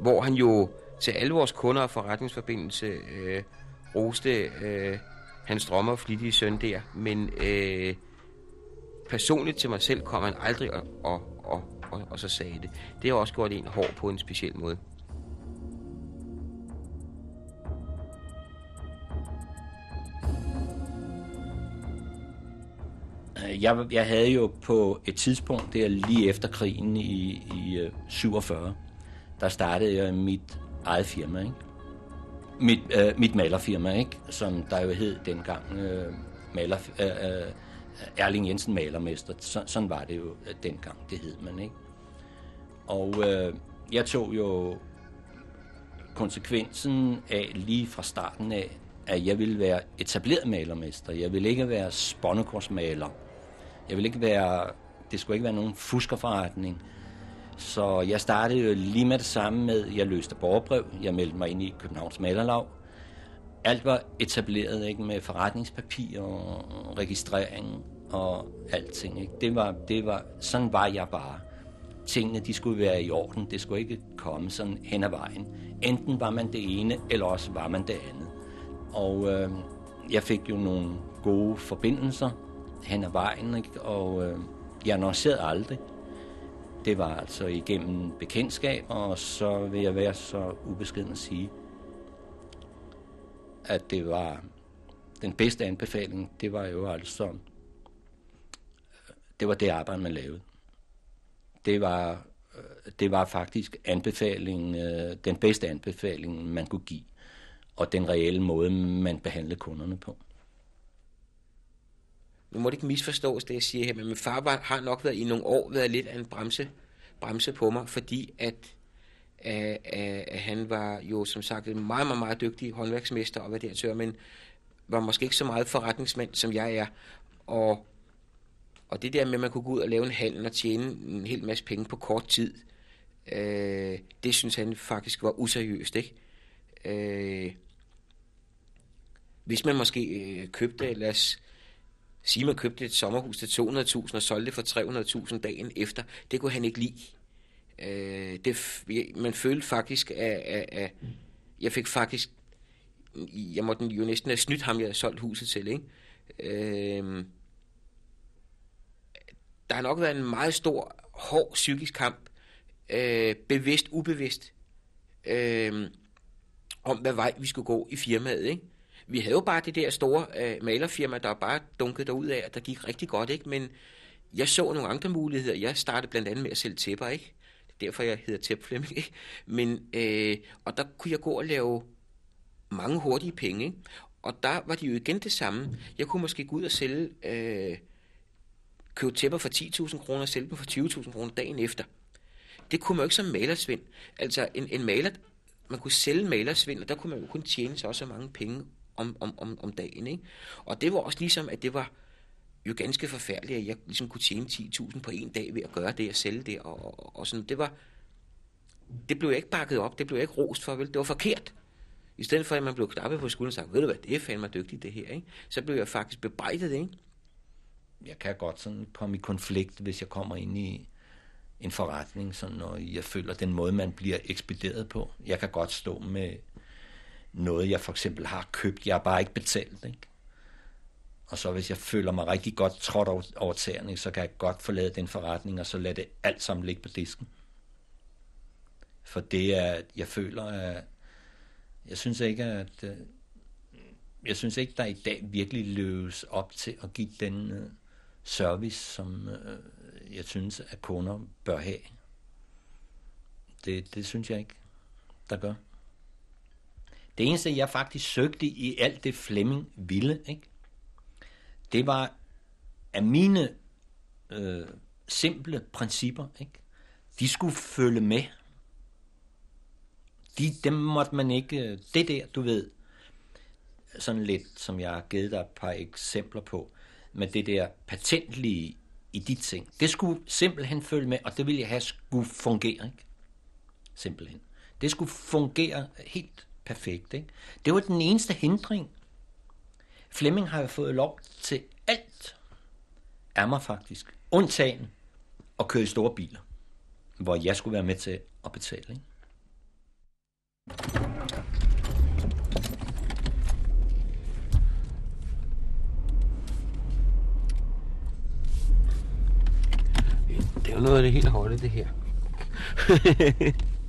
hvor han jo til alle vores kunder og forretningsforbindelse øh, roste øh, hans drømmer og flittige søn der, men øh, personligt til mig selv kom han aldrig og, og, og, og, og så sagde det. Det har også gjort en hård på en speciel måde. Øh, jeg, jeg havde jo på et tidspunkt der lige efter krigen i, i øh, 47, der startede jeg mit eget firma, ikke? Mit, øh, mit malerfirma, ikke? Som der jo hed dengang øh, maler, øh, øh, Erling Jensen Malermester. Så, sådan var det jo dengang, det hed man, ikke? Og øh, jeg tog jo konsekvensen af lige fra starten af, at jeg ville være etableret malermester. Jeg ville ikke være spånekorsmaler. Jeg ville ikke være, det skulle ikke være nogen fuskerforretning. Så jeg startede jo lige med det samme med, jeg løste borgerbrev, jeg meldte mig ind i Københavns Malerlag. Alt var etableret ikke, med forretningspapir og registrering og alting. Ikke? Det var, det var, sådan var jeg bare. Tingene de skulle være i orden, det skulle ikke komme sådan hen ad vejen. Enten var man det ene, eller også var man det andet. Og øh, jeg fik jo nogle gode forbindelser hen ad vejen, ikke? og øh, jeg annoncerede aldrig. Det var altså igennem bekendtskab, og så vil jeg være så ubeskeden at sige, at det var den bedste anbefaling, det var jo altså, øh, det var det arbejde, man lavede. Det var, øh, det var faktisk anbefalingen, øh, den bedste anbefaling, man kunne give, og den reelle måde, man behandlede kunderne på. Nu må det ikke misforstås, det jeg siger her, men min far var, har nok været i nogle år været lidt af en bremse, bremse på mig, fordi at, at, at han var jo som sagt en meget, meget, meget dygtig håndværksmester og værdiatør, men var måske ikke så meget forretningsmand, som jeg er. Og, og det der med, at man kunne gå ud og lave en handel og tjene en hel masse penge på kort tid, øh, det synes han faktisk var useriøst, ikke? Øh, hvis man måske øh, købte, lad os sige, man købte et sommerhus til 200.000 og solgte det for 300.000 dagen efter, det kunne han ikke lide. Øh, det, man følte faktisk, at, at, at jeg fik faktisk, jeg måtte jo næsten have snydt ham, jeg havde solgt huset til, ikke? Øh, der har nok været en meget stor, hård psykisk kamp, øh, bevidst, ubevidst, øh, om hvad vej vi skulle gå i firmaet, ikke? Vi havde jo bare det der store øh, malerfirma, der bare dunkede derud af, at der gik rigtig godt, ikke? Men jeg så nogle andre muligheder. Jeg startede blandt andet med at sælge tæpper, ikke? Det derfor, jeg hedder Tep Flemming, ikke? Men, øh, og der kunne jeg gå og lave mange hurtige penge, ikke? Og der var de jo igen det samme. Jeg kunne måske gå ud og sælge, øh, købe tæpper for 10.000 kroner og sælge dem for 20.000 kroner dagen efter. Det kunne man jo ikke som malersvind. Altså en, en maler, man kunne sælge malersvind, og der kunne man jo kun tjene så også mange penge om, om, om, om dagen. Ikke? Og det var også ligesom, at det var jo ganske forfærdeligt, at jeg ligesom kunne tjene 10.000 på en dag ved at gøre det og sælge det. Og, og, og sådan. Det var, det blev jeg ikke bakket op, det blev jeg ikke rost for, vel? Det var forkert. I stedet for, at man blev knappet på skulderen og sagde, ved du hvad, det er fandme dygtigt det her, ikke? Så blev jeg faktisk bebrejdet, ikke? Jeg kan godt sådan komme i konflikt, hvis jeg kommer ind i en forretning, sådan, når jeg føler den måde, man bliver ekspederet på. Jeg kan godt stå med noget, jeg for eksempel har købt, jeg har bare ikke betalt. Ikke? Og så hvis jeg føler mig rigtig godt trådt over, over tæerne, så kan jeg godt forlade den forretning, og så lade det alt sammen ligge på disken. For det er, jeg føler, at jeg synes ikke, at øh, jeg synes ikke, der i dag virkelig løves op til at give den øh, service, som jeg synes, at kunder bør have. Det, det synes jeg ikke, der gør. Det eneste, jeg faktisk søgte i alt det Flemming ville, ikke? Det var, af mine øh, simple principper, ikke? de skulle følge med. De, dem måtte man ikke, øh, det der, du ved, sådan lidt, som jeg har givet dig et par eksempler på, med det der patentlige i de ting. Det skulle simpelthen følge med, og det ville jeg have skulle fungere, ikke? Simpelthen. Det skulle fungere helt perfekt, ikke? Det var den eneste hindring. Flemming har jo fået lov til alt af mig faktisk. Undtagen at køre i store biler, hvor jeg skulle være med til at betale, ikke? Det er jo noget af det helt hårde, det her.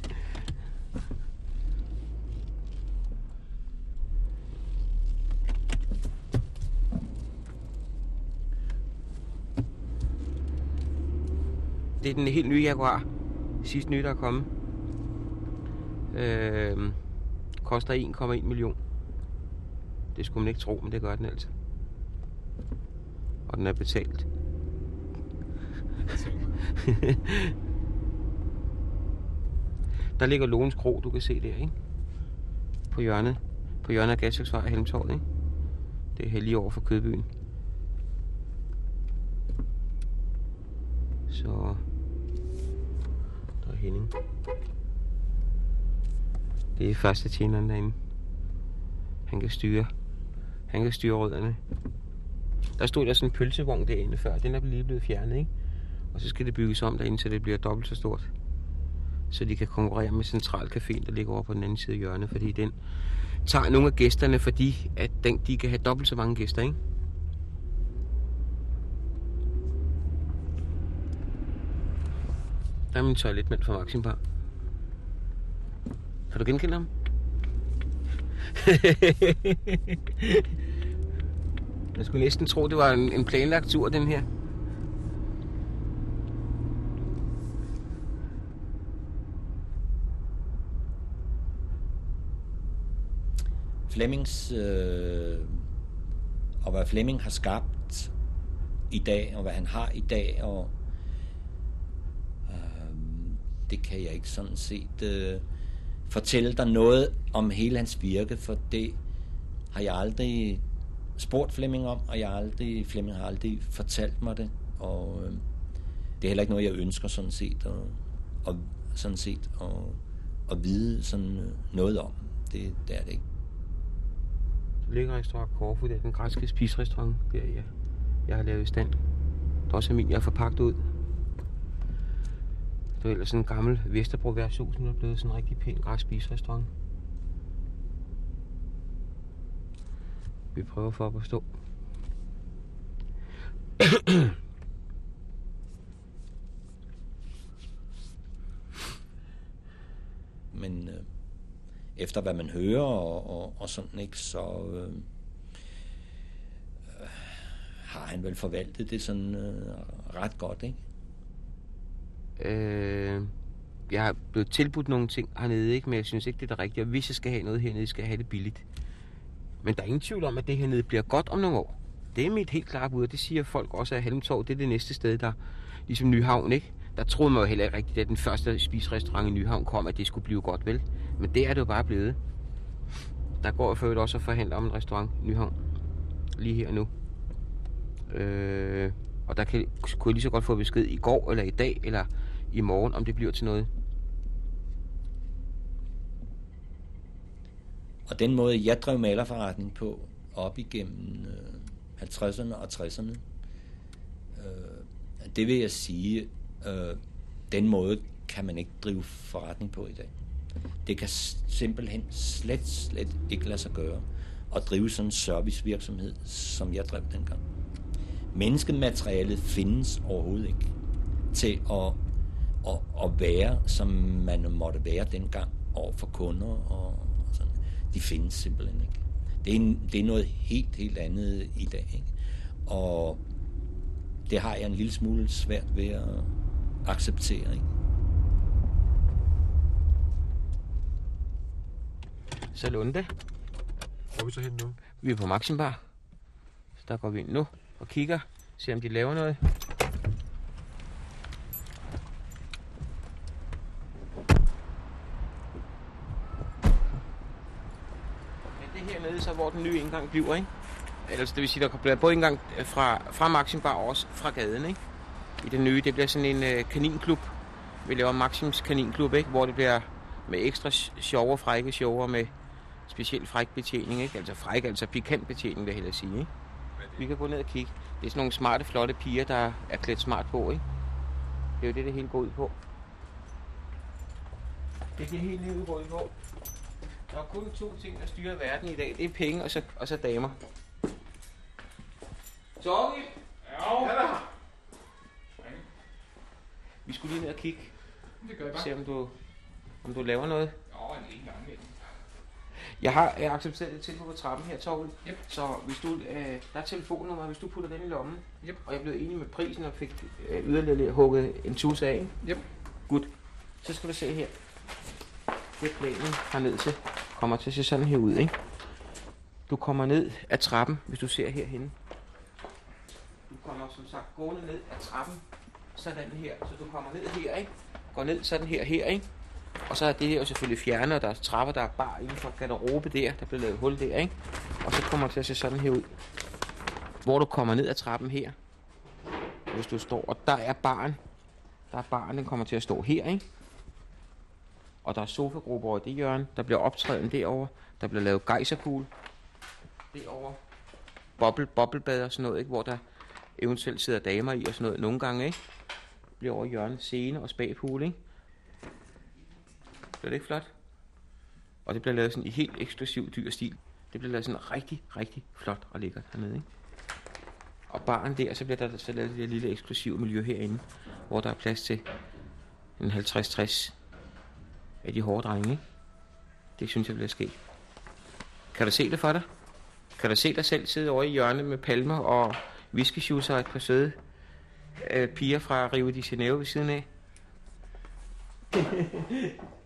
det er den helt nye Jaguar. Sidste nye, der er kommet. Øh, koster 1,1 million. Det skulle man ikke tro, men det gør den altså. Og den er betalt. der ligger Logens Kro, du kan se der, ikke? På hjørnet. På hjørnet af Gasværksvej og Helmtorvet, ikke? Det er lige over for Kødbyen. Så Henning. Det er første tjeneren derinde. Han kan styre. Han kan styre rødderne. Der stod der sådan en pølsevogn derinde før. Den er lige blevet fjernet, ikke? Og så skal det bygges om derinde, så det bliver dobbelt så stort. Så de kan konkurrere med Centralcaféen, der ligger over på den anden side af hjørnet. Fordi den tager nogle af gæsterne, fordi at den, de kan have dobbelt så mange gæster, ikke? Der er min toiletmand fra Maxim Bar. Kan du genkende ham? Jeg skulle næsten tro, det var en, en planlagt tur, den her. Flemmings, øh, og hvad Flemming har skabt i dag, og hvad han har i dag, og det kan jeg ikke sådan set øh, fortælle dig noget om hele hans virke, for det har jeg aldrig spurgt Flemming om, og jeg har aldrig, Flemming har aldrig fortalt mig det, og øh, det er heller ikke noget, jeg ønsker sådan set, og, og sådan set, og, at vide sådan øh, noget om. Det, det er det ikke. Der ligger restaurant Korfu, det er den græske spisrestaurant, der jeg, jeg har lavet i stand. Der er også min, jeg har forpakket ud. Det var ellers sådan en gammel Vesterbro værtshus, som er blevet sådan en rigtig pæn græsspisrestaurant. Vi prøver for at stå. Men øh, efter hvad man hører og, og, og sådan, ikke, så øh, øh, har han vel forvaltet det sådan øh, ret godt, ikke? Øh, jeg har blevet tilbudt nogle ting hernede, ikke? men jeg synes ikke, det er det rigtige. Og hvis jeg skal have noget hernede, skal jeg have det billigt. Men der er ingen tvivl om, at det hernede bliver godt om nogle år. Det er mit helt klare bud, og det siger folk også, at Halmtorv, det er det næste sted, der ligesom Nyhavn, ikke? Der troede man jo heller ikke rigtigt, at den første spisrestaurant i Nyhavn kom, at det skulle blive godt, vel? Men det er det jo bare blevet. Der går jeg for også at forhandle om en restaurant i Nyhavn. Lige her nu. Øh, og der kan, kunne jeg lige så godt få besked i går, eller i dag, eller i morgen, om det bliver til noget. Og den måde, jeg drev malerforretning på, op igennem øh, 50'erne og 60'erne, øh, det vil jeg sige, øh, den måde kan man ikke drive forretning på i dag. Det kan simpelthen slet, slet ikke lade sig gøre at drive sådan en servicevirksomhed, som jeg drev dengang. Menneskematerialet findes overhovedet ikke til at, at, at være, som man måtte være dengang over for kunder og sådan. De findes simpelthen ikke. Det er, en, det er noget helt, helt andet i dag. Ikke? Og det har jeg en lille smule svært ved at acceptere. Ikke? Så Lunde, Hvor er vi så hen nu? vi er på Maximbar. Så der går vi ind nu og kigger, ser om de laver noget. Det så hvor den nye indgang bliver, ikke? Ellers det vil sige, der bliver både indgang øh, fra, fra, fra Maximbar og også fra gaden, ikke? I den nye, det bliver sådan en øh, kaninklub. Vi laver Maxims kaninklub, ikke? Hvor det bliver med ekstra sjove og frække sjove med specielt fræk betjening, ikke? Altså fræk, altså pikant betjening, vil jeg hellere sige, ikke? Vi kan gå ned og kigge. Det er sådan nogle smarte, flotte piger, der er klædt smart på, ikke? Det er jo det, det hele går ud på. Det er det hele livet går ud på. Der er kun to ting, der styrer verden i dag. Det er penge og så, og så damer. Torgild! Ja, Vi skulle lige ned og kigge. Det gør jeg bare. Se om du, om du laver noget. Åh, en en gang imellem. Jeg har jeg accepteret et tilbud på trappen her, Torgild. Yep. Så hvis du, øh, der er telefonnummer, hvis du putter den i lommen. Yep. Og jeg blev enig med prisen og fik øh, yderligere hugget en tus af. Yep. Godt. Så skal du se her. Det planen herned til kommer til at se sådan her ud, ikke? Du kommer ned ad trappen, hvis du ser herhenne. Du kommer som sagt gående ned ad trappen, sådan her. Så du kommer ned her, ikke? Går ned sådan her, her, ikke? Og så er det her jo selvfølgelig fjernet, og der er trapper, der er bar inden for garderobe der. Der bliver lavet hul der, ikke? Og så kommer det til at se sådan her ud. Hvor du kommer ned ad trappen her. Hvis du står, og der er baren. Der er baren, den kommer til at stå her, ikke? Og der er sofagrupper over i det hjørne. Der bliver optræden derovre. Der bliver lavet gejserpool. Derovre. Boble, boblebad og sådan noget, ikke? Hvor der eventuelt sidder damer i og sådan noget. Nogle gange, ikke? Bliver over i hjørnet scene og spagpool, ikke? Bliver det ikke flot? Og det bliver lavet sådan i helt eksklusiv dyr stil. Det bliver lavet sådan rigtig, rigtig flot og lækkert hernede, ikke? Og baren der, så bliver der så lavet det der lille eksklusive miljø herinde, hvor der er plads til en 50-60 af de hårde drenge, ikke? Det synes jeg bliver ske. Kan du se det for dig? Kan du se dig selv sidde over i hjørnet med palmer og whiskyshoes og et par søde øh, piger fra Rio de Janeiro ved siden af?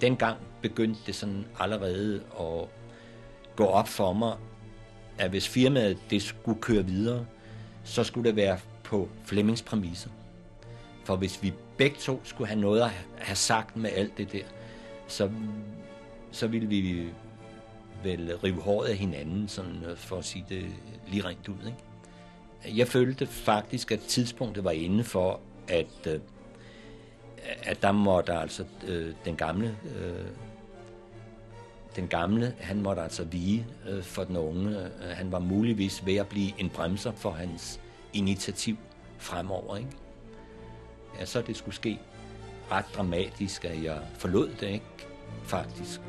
dengang begyndte det sådan allerede at gå op for mig, at hvis firmaet det skulle køre videre, så skulle det være på Flemmings præmisser. For hvis vi begge to skulle have noget at have sagt med alt det der, så, så ville vi vel rive håret af hinanden, sådan øh, for at sige det lige rent ud. Ikke? Jeg følte faktisk, at tidspunktet var inde for, at øh, at der måtte altså øh, den gamle øh, den gamle, han måtte altså vige øh, for den unge. Øh, han var muligvis ved at blive en bremser for hans initiativ fremover. Ikke? Ja, så det skulle ske ret dramatisk, at jeg forlod det, ikke? Faktisk.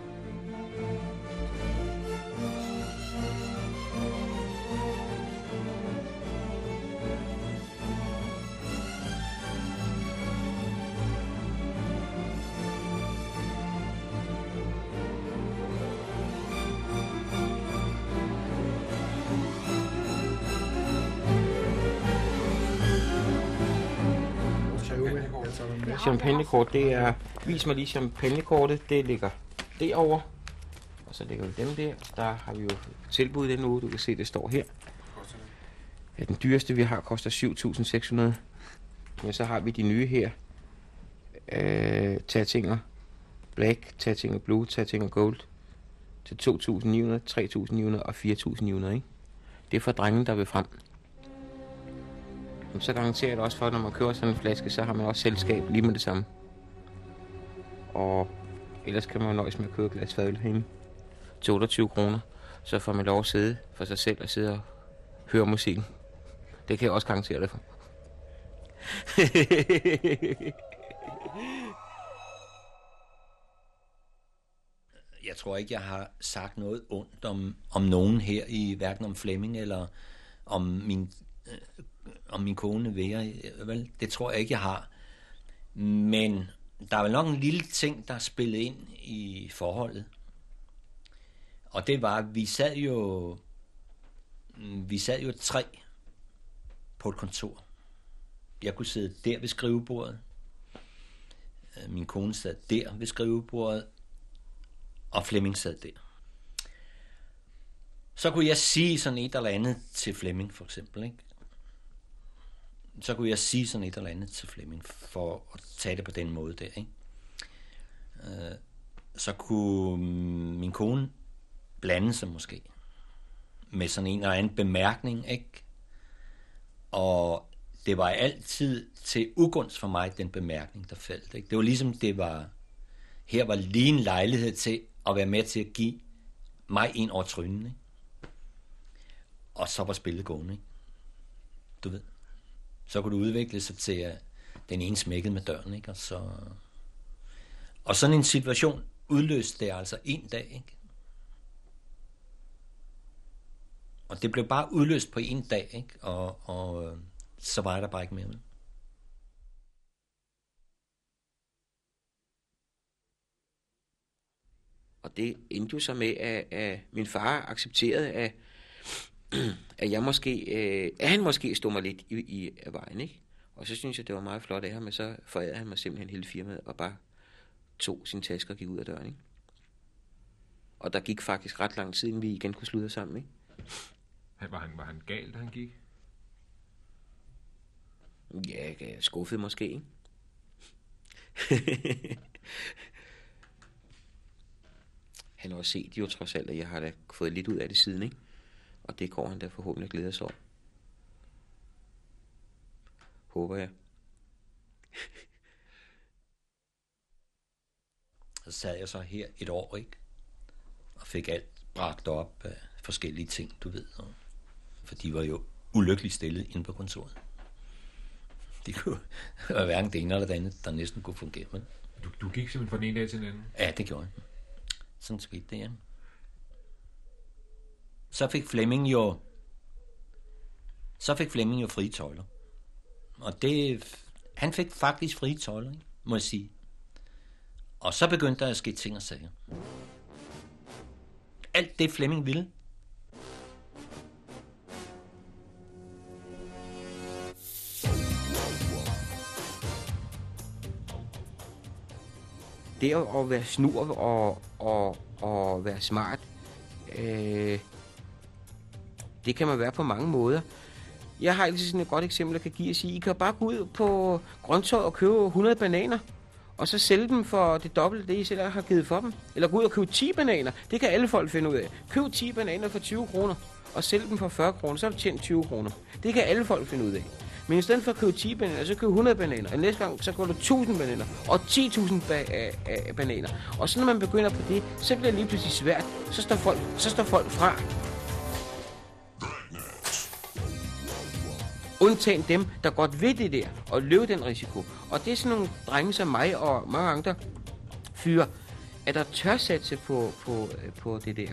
Champagnekort, det er... Vis mig lige champagnekortet. Det ligger derovre. Og så lægger vi dem der. Der har vi jo tilbud den uge. Du kan se, det står her. Ja, den dyreste, vi har, koster 7.600. Men så har vi de nye her. Øh, Tatinger Black, Tatinger Blue, Tatinger Gold. Til 2.900, 3.900 og 4.900, ikke? Det er for drenge, der vil frem. Så garanterer jeg det også for, at når man kører sådan en flaske, så har man også selskab lige med det samme. Og ellers kan man nøjes med at købe et glas fadøl herinde til 28 kroner. Så får man lov at sidde for sig selv og sidde og høre musikken. Det kan jeg også garantere det for. tror ikke, jeg har sagt noget ondt om, om nogen her i hverken om Flemming eller om min, øh, om min kone Vera. Øh, vel, det tror jeg ikke, jeg har. Men der er vel nok en lille ting, der spillede ind i forholdet. Og det var, at vi sad jo, mm, vi sad jo tre på et kontor. Jeg kunne sidde der ved skrivebordet. Øh, min kone sad der ved skrivebordet. Og Flemming sad der. Så kunne jeg sige sådan et eller andet til Flemming, for eksempel. Ikke? Så kunne jeg sige sådan et eller andet til Flemming, for at tage det på den måde der. Ikke? Øh, så kunne mm, min kone blande sig måske med sådan en eller anden bemærkning, ikke? Og det var altid til ugunst for mig, den bemærkning, der faldt. Ikke? Det var ligesom, det var, her var lige en lejlighed til at være med til at give mig en over trynen. Ikke? Og så var spillet gående. Ikke? Du ved. Så kunne det udvikle sig til, at den ene smækkede med døren. Ikke? Og, så... og sådan en situation udløste det altså en dag. Ikke? Og det blev bare udløst på en dag, ikke? Og, og øh, så var jeg der bare ikke mere. Med. Og det endte jo så med, at, at min far accepterede, at, at, jeg måske, øh, at han måske stod mig lidt i, i af vejen. Ikke? Og så synes jeg, det var meget flot af ham, men så forærede han mig simpelthen hele firmaet og bare tog sin taske og gik ud af døren. Ikke? Og der gik faktisk ret lang tid, inden vi igen kunne slutte sammen. Ikke? Var han, var han gal, da han gik? Ja, skuffet måske, ikke? han har også set jo trods alt, at jeg har da fået lidt ud af det siden, ikke? Og det går han da forhåbentlig glæde sig over. Håber jeg. så sad jeg så her et år, ikke? Og fik alt bragt op af forskellige ting, du ved. Og for de var jo ulykkeligt stillet inde på kontoret. Det kunne være hverken det ene eller det andet, der næsten kunne fungere. Men... Du, du gik simpelthen fra den ene dag til den anden? Ja, det gjorde jeg. Sådan skete det, ja. Så fik Flemming jo så fik Flemming jo frie tøjler. Og det, han fik faktisk frie tøjler, må jeg sige. Og så begyndte der at ske ting og sager. Alt det Flemming ville, det at være snur og, og, og være smart, øh, det kan man være på mange måder. Jeg har altid sådan et godt eksempel, jeg kan give at sige, I kan bare gå ud på grøntøj og købe 100 bananer, og så sælge dem for det dobbelte, det I selv har givet for dem. Eller gå ud og købe 10 bananer. Det kan alle folk finde ud af. Køb 10 bananer for 20 kroner, og sælg dem for 40 kroner, så har du tjent 20 kroner. Det kan alle folk finde ud af. Men i stedet for at købe 10 bananer, så køb 100 bananer. Og næste gang, så går du 1000 bananer. Og 10.000 ba- bananer. Og så når man begynder på det, så bliver det lige pludselig svært. Så står folk, så står folk fra. Undtagen dem, der godt ved det der, og løbe den risiko. Og det er sådan nogle drenge som mig og mange andre fyre, at der tør satse på, på, øh, på det der.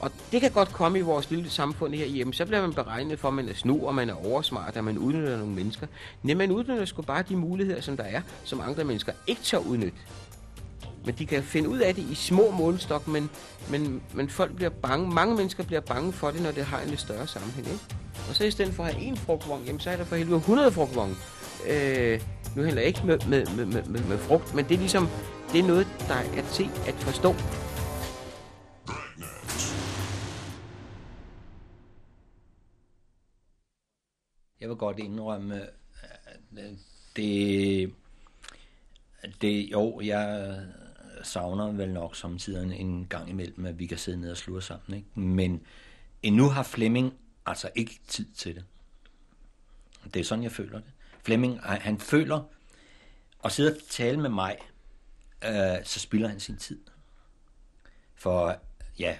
Og det kan godt komme i vores lille samfund her hjemme. Så bliver man beregnet for, at man er snu, og man er oversmart, og man udnytter nogle mennesker. Men man udnytter sgu bare de muligheder, som der er, som andre mennesker ikke tør udnytte. Men de kan finde ud af det i små målestok, men, men, men folk bliver bange. Mange mennesker bliver bange for det, når det har en lidt større sammenhæng. Ikke? Og så i stedet for at have én frugtvogn, jamen så er der for helvede 100 frugtvogne. Øh, nu heller ikke med, med, med, med, med frugt, men det er ligesom, det er noget, der er til at forstå. Jeg vil godt indrømme, at det, det, jo, jeg savner vel nok samtidig en gang imellem, at vi kan sidde ned og slure sammen. Ikke? Men endnu har Flemming altså ikke tid til det. Det er sådan, jeg føler det. Flemming, han føler at sidde og tale med mig, øh, så spilder han sin tid. For ja,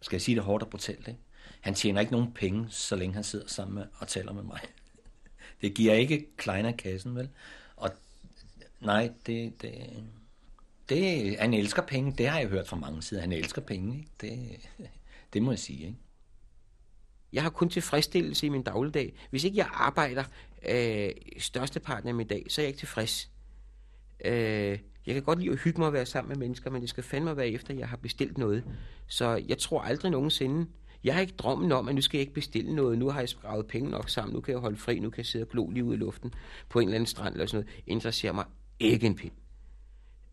skal jeg sige det hårdt og brutalt, ikke? Han tjener ikke nogen penge, så længe han sidder sammen med og taler med mig. Det giver ikke kleiner kassen, vel? Og nej, det, det, det, han elsker penge, det har jeg hørt fra mange sider. Han elsker penge, ikke? Det, det må jeg sige. Ikke? Jeg har kun tilfredsstillelse i min dagligdag. Hvis ikke jeg arbejder øh, størsteparten af min dag, så er jeg ikke tilfreds. Øh, jeg kan godt lide at hygge mig og være sammen med mennesker, men det skal fandme være efter, jeg har bestilt noget. Så jeg tror aldrig nogensinde, jeg har ikke drømmen om, at nu skal jeg ikke bestille noget. Nu har jeg skravet penge nok sammen. Nu kan jeg holde fri. Nu kan jeg sidde og glo lige ud i luften på en eller anden strand eller sådan noget. Interesserer mig ikke en pind.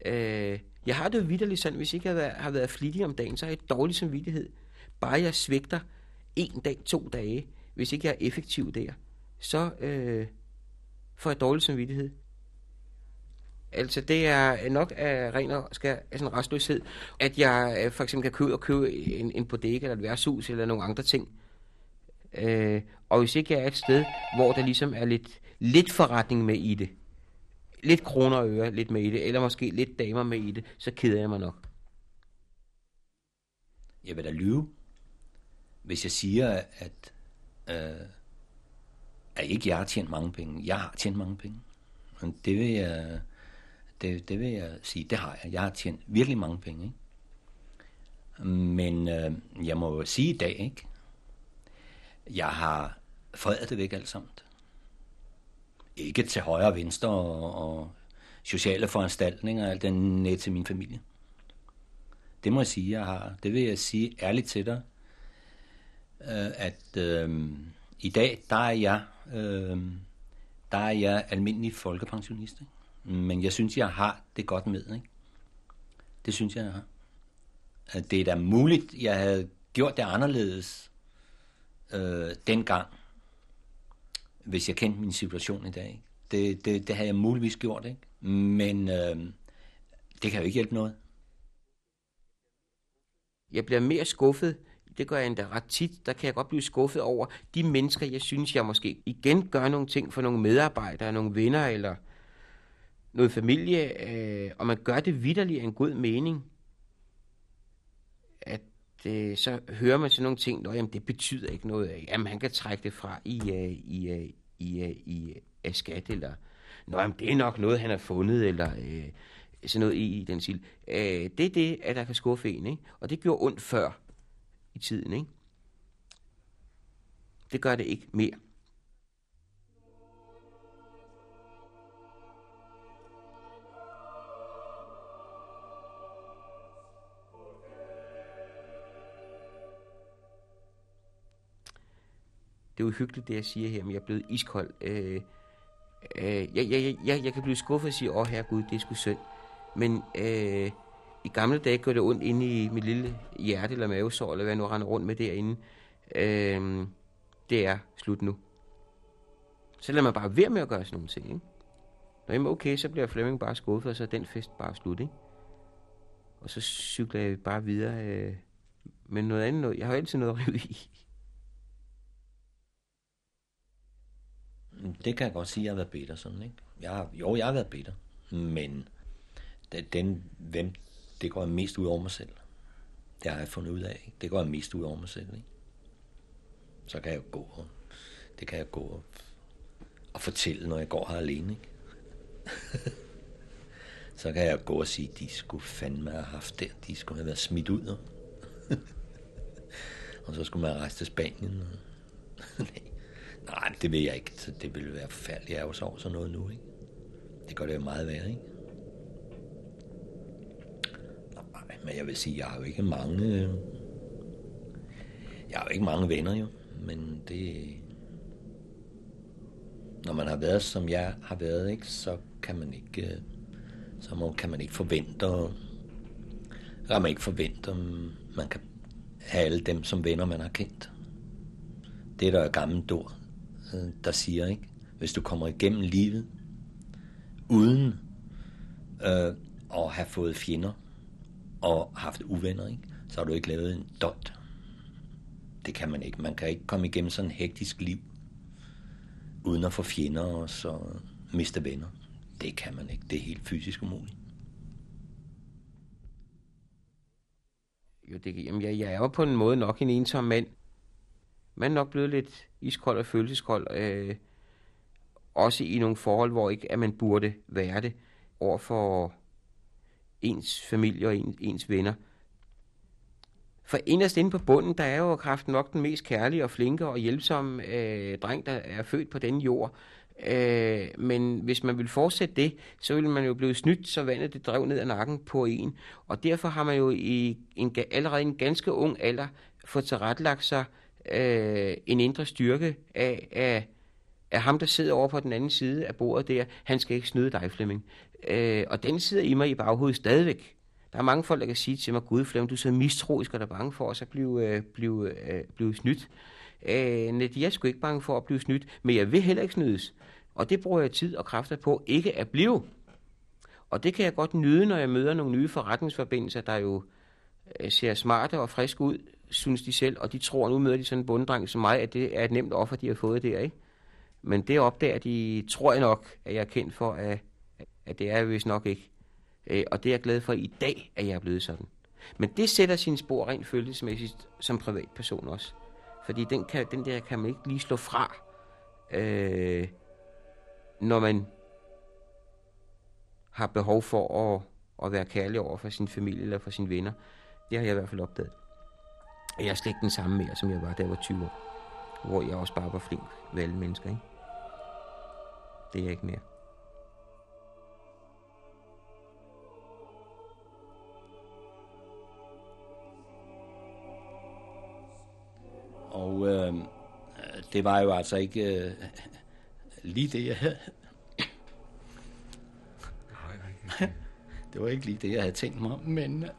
Øh, jeg har det vidderligt sådan, hvis ikke jeg har været, har været flittig om dagen, så har jeg dårlig samvittighed. Bare jeg svigter en dag, to dage, hvis ikke jeg er effektiv der, så øh, får jeg dårlig samvittighed. Altså det er nok af ren og skal, af sådan restløshed, at jeg øh, for eksempel kan købe og købe en, en bodega eller et værtshus eller nogle andre ting. Øh, og hvis ikke jeg er et sted, hvor der ligesom er lidt, lidt forretning med i det, lidt kroner og øre lidt med i det, eller måske lidt damer med i det, så keder jeg mig nok. Jeg vil da lyve, hvis jeg siger, at, øh, at ikke jeg har tjent mange penge. Jeg har tjent mange penge. Men det vil jeg, det, det vil jeg sige, det har jeg. Jeg har tjent virkelig mange penge. Ikke? Men øh, jeg må jo sige i dag, ikke? jeg har fredet det væk alt sammen. Ikke til højre og venstre og, og sociale foranstaltninger, alt den net til min familie. Det må jeg sige, jeg har. Det vil jeg sige ærligt til dig, øh, at øh, i dag, der er jeg, øh, der er jeg almindelig folkepensionist. Ikke? Men jeg synes, jeg har det godt med. Ikke? Det synes jeg, jeg har. At det er da muligt, jeg havde gjort det anderledes øh, dengang, hvis jeg kendte min situation i dag. Ikke? Det, det, det havde jeg muligvis gjort, ikke? men øh, det kan jo ikke hjælpe noget. Jeg bliver mere skuffet, det gør jeg endda ret tit, der kan jeg godt blive skuffet over de mennesker, jeg synes, jeg måske igen gør nogle ting for nogle medarbejdere, nogle venner eller noget familie, øh, og man gør det vidderligt af en god mening, at øh, så hører man sådan nogle ting, at jamen, det betyder ikke noget. Jamen, han kan trække det fra i, øh, i, øh, i, øh, i øh, skat, eller Nå, jamen, det er nok noget, han har fundet, eller øh, sådan noget i, i den stil. Øh, det er det, at der kan skuffe en, ikke? Og det gjorde ondt før i tiden, ikke? Det gør det ikke mere. Det er uhyggeligt, det jeg siger her, men jeg er blevet iskold. Øh, øh, jeg, jeg, jeg, jeg kan blive skuffet og sige, åh herregud, det er sgu synd. Men øh, i gamle dage gør det ondt inde i mit lille hjerte eller mavesår, eller hvad jeg nu render rundt med derinde. Øh, det er slut nu. Så lader man bare være med at gøre sådan nogle ting, ikke? Når jeg er okay, så bliver Flemming bare skuffet, og så er den fest bare slut, ikke? Og så cykler jeg bare videre øh, med noget andet. Jeg har altid noget at rive i. Mm, det kan jeg godt sige, at jeg har været bitter sådan, ikke? Jeg har, jo, jeg har været bitter, men den, hvem det går mest ud over mig selv. Det har jeg fundet ud af. Ikke? Det går mest ud over mig selv. Ikke? Så kan jeg gå og, det kan jeg gå og, og fortælle, når jeg går her alene. Ikke? så kan jeg gå og sige, de skulle fandme have haft det. De skulle have været smidt ud. og så skulle man rejse til Spanien. Nej, det vil jeg ikke. Så det ville være forfærdeligt. Jeg er jo så over sådan noget nu, ikke? Det gør det jo meget værre, ikke? Nej, men jeg vil sige, jeg har jo ikke mange... Øh, jeg har jo ikke mange venner, jo. Men det... Når man har været, som jeg har været, ikke, så kan man ikke... Øh, så må, kan man ikke forvente... Kan man ikke forvente, man kan have alle dem som venner, man har kendt. Det er der jo gammelt ord, der siger, ikke? Hvis du kommer igennem livet uden øh, at have fået fjender og haft uvenner, ikke? så har du ikke lavet en dot. Det kan man ikke. Man kan ikke komme igennem sådan en hektisk liv uden at få fjender og så miste venner. Det kan man ikke. Det er helt fysisk umuligt. Jo, det, jamen, jeg, jeg er jo på en måde nok en ensom mand. Man er nok blevet lidt iskold og følelseskold. Øh, også i nogle forhold, hvor ikke at man burde være det over for ens familie og ens, ens venner. For inderst inde på bunden, der er jo kraften nok den mest kærlige og flinke og hjælpsomme øh, dreng, der er født på den jord. Øh, men hvis man vil fortsætte det, så vil man jo blive snydt, så vandet det drev ned ad nakken på en. Og derfor har man jo i en, allerede en ganske ung alder fået tilrettelagt sig øh, en indre styrke af, af, af ham, der sidder over på den anden side af bordet der. Han skal ikke snyde dig, Flemming. Øh, og den sidder i mig i baghovedet stadigvæk. Der er mange folk, der kan sige til mig, Gud Flemming, du er så mistroisk og er bange for os at blive, øh, blive, øh, blive snydt. Øh, nej, jeg er sgu ikke bange for at blive snydt, men jeg vil heller ikke snydes. Og det bruger jeg tid og kræfter på ikke at blive. Og det kan jeg godt nyde, når jeg møder nogle nye forretningsforbindelser, der jo øh, ser smarte og friske ud, synes de selv, og de tror, nu møder de sådan en bunddreng som mig, at det er et nemt offer, de har fået der, ikke? Men det opdager de, tror jeg nok, at jeg er kendt for, at, at det er jeg vist nok ikke. Øh, og det er jeg glad for i dag, at jeg er blevet sådan. Men det sætter sine spor rent følelsesmæssigt som privatperson også. Fordi den, kan, den der kan man ikke lige slå fra, øh, når man har behov for at, at være kærlig over for sin familie eller for sine venner. Det har jeg i hvert fald opdaget. Jeg er slet ikke den samme mere, som jeg var, da jeg var 20 år. Hvor jeg også bare var flink ved alle mennesker, ikke? Det er jeg ikke mere. Og øh, det var jo altså ikke øh, lige det, jeg havde. det var ikke lige det, jeg havde tænkt mig, men... Øh,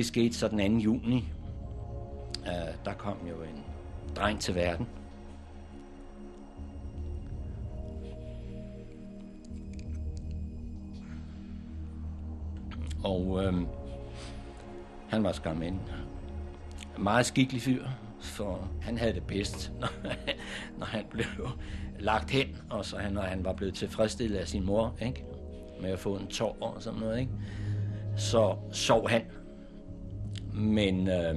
det skete så den 2. juni. Uh, der kom jo en dreng til verden. Og øh, han var skam en meget skikkelig fyr, for han havde det bedst, når, når han blev lagt hen, og så han, når han var blevet tilfredsstillet af sin mor, ikke? med at få en tår og sådan noget, ikke? så sov han men øh,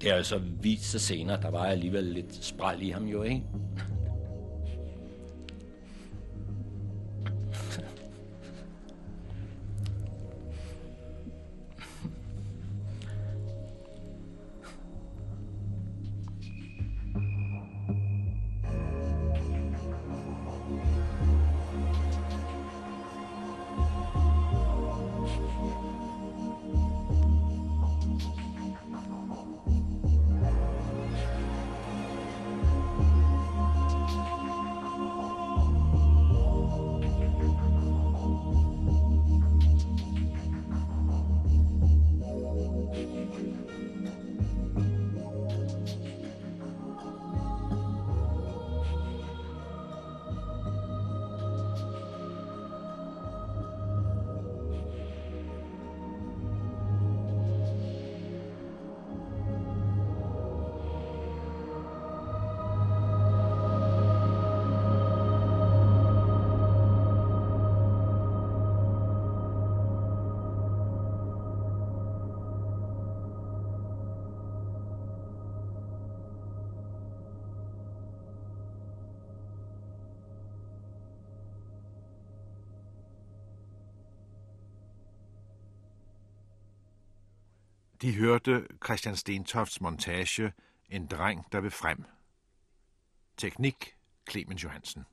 det har jo så vist sig senere, der var alligevel lidt spræl i ham jo, ikke? De hørte Christian Stentofts montage En dreng, der vil frem. Teknik Clemens Johansen.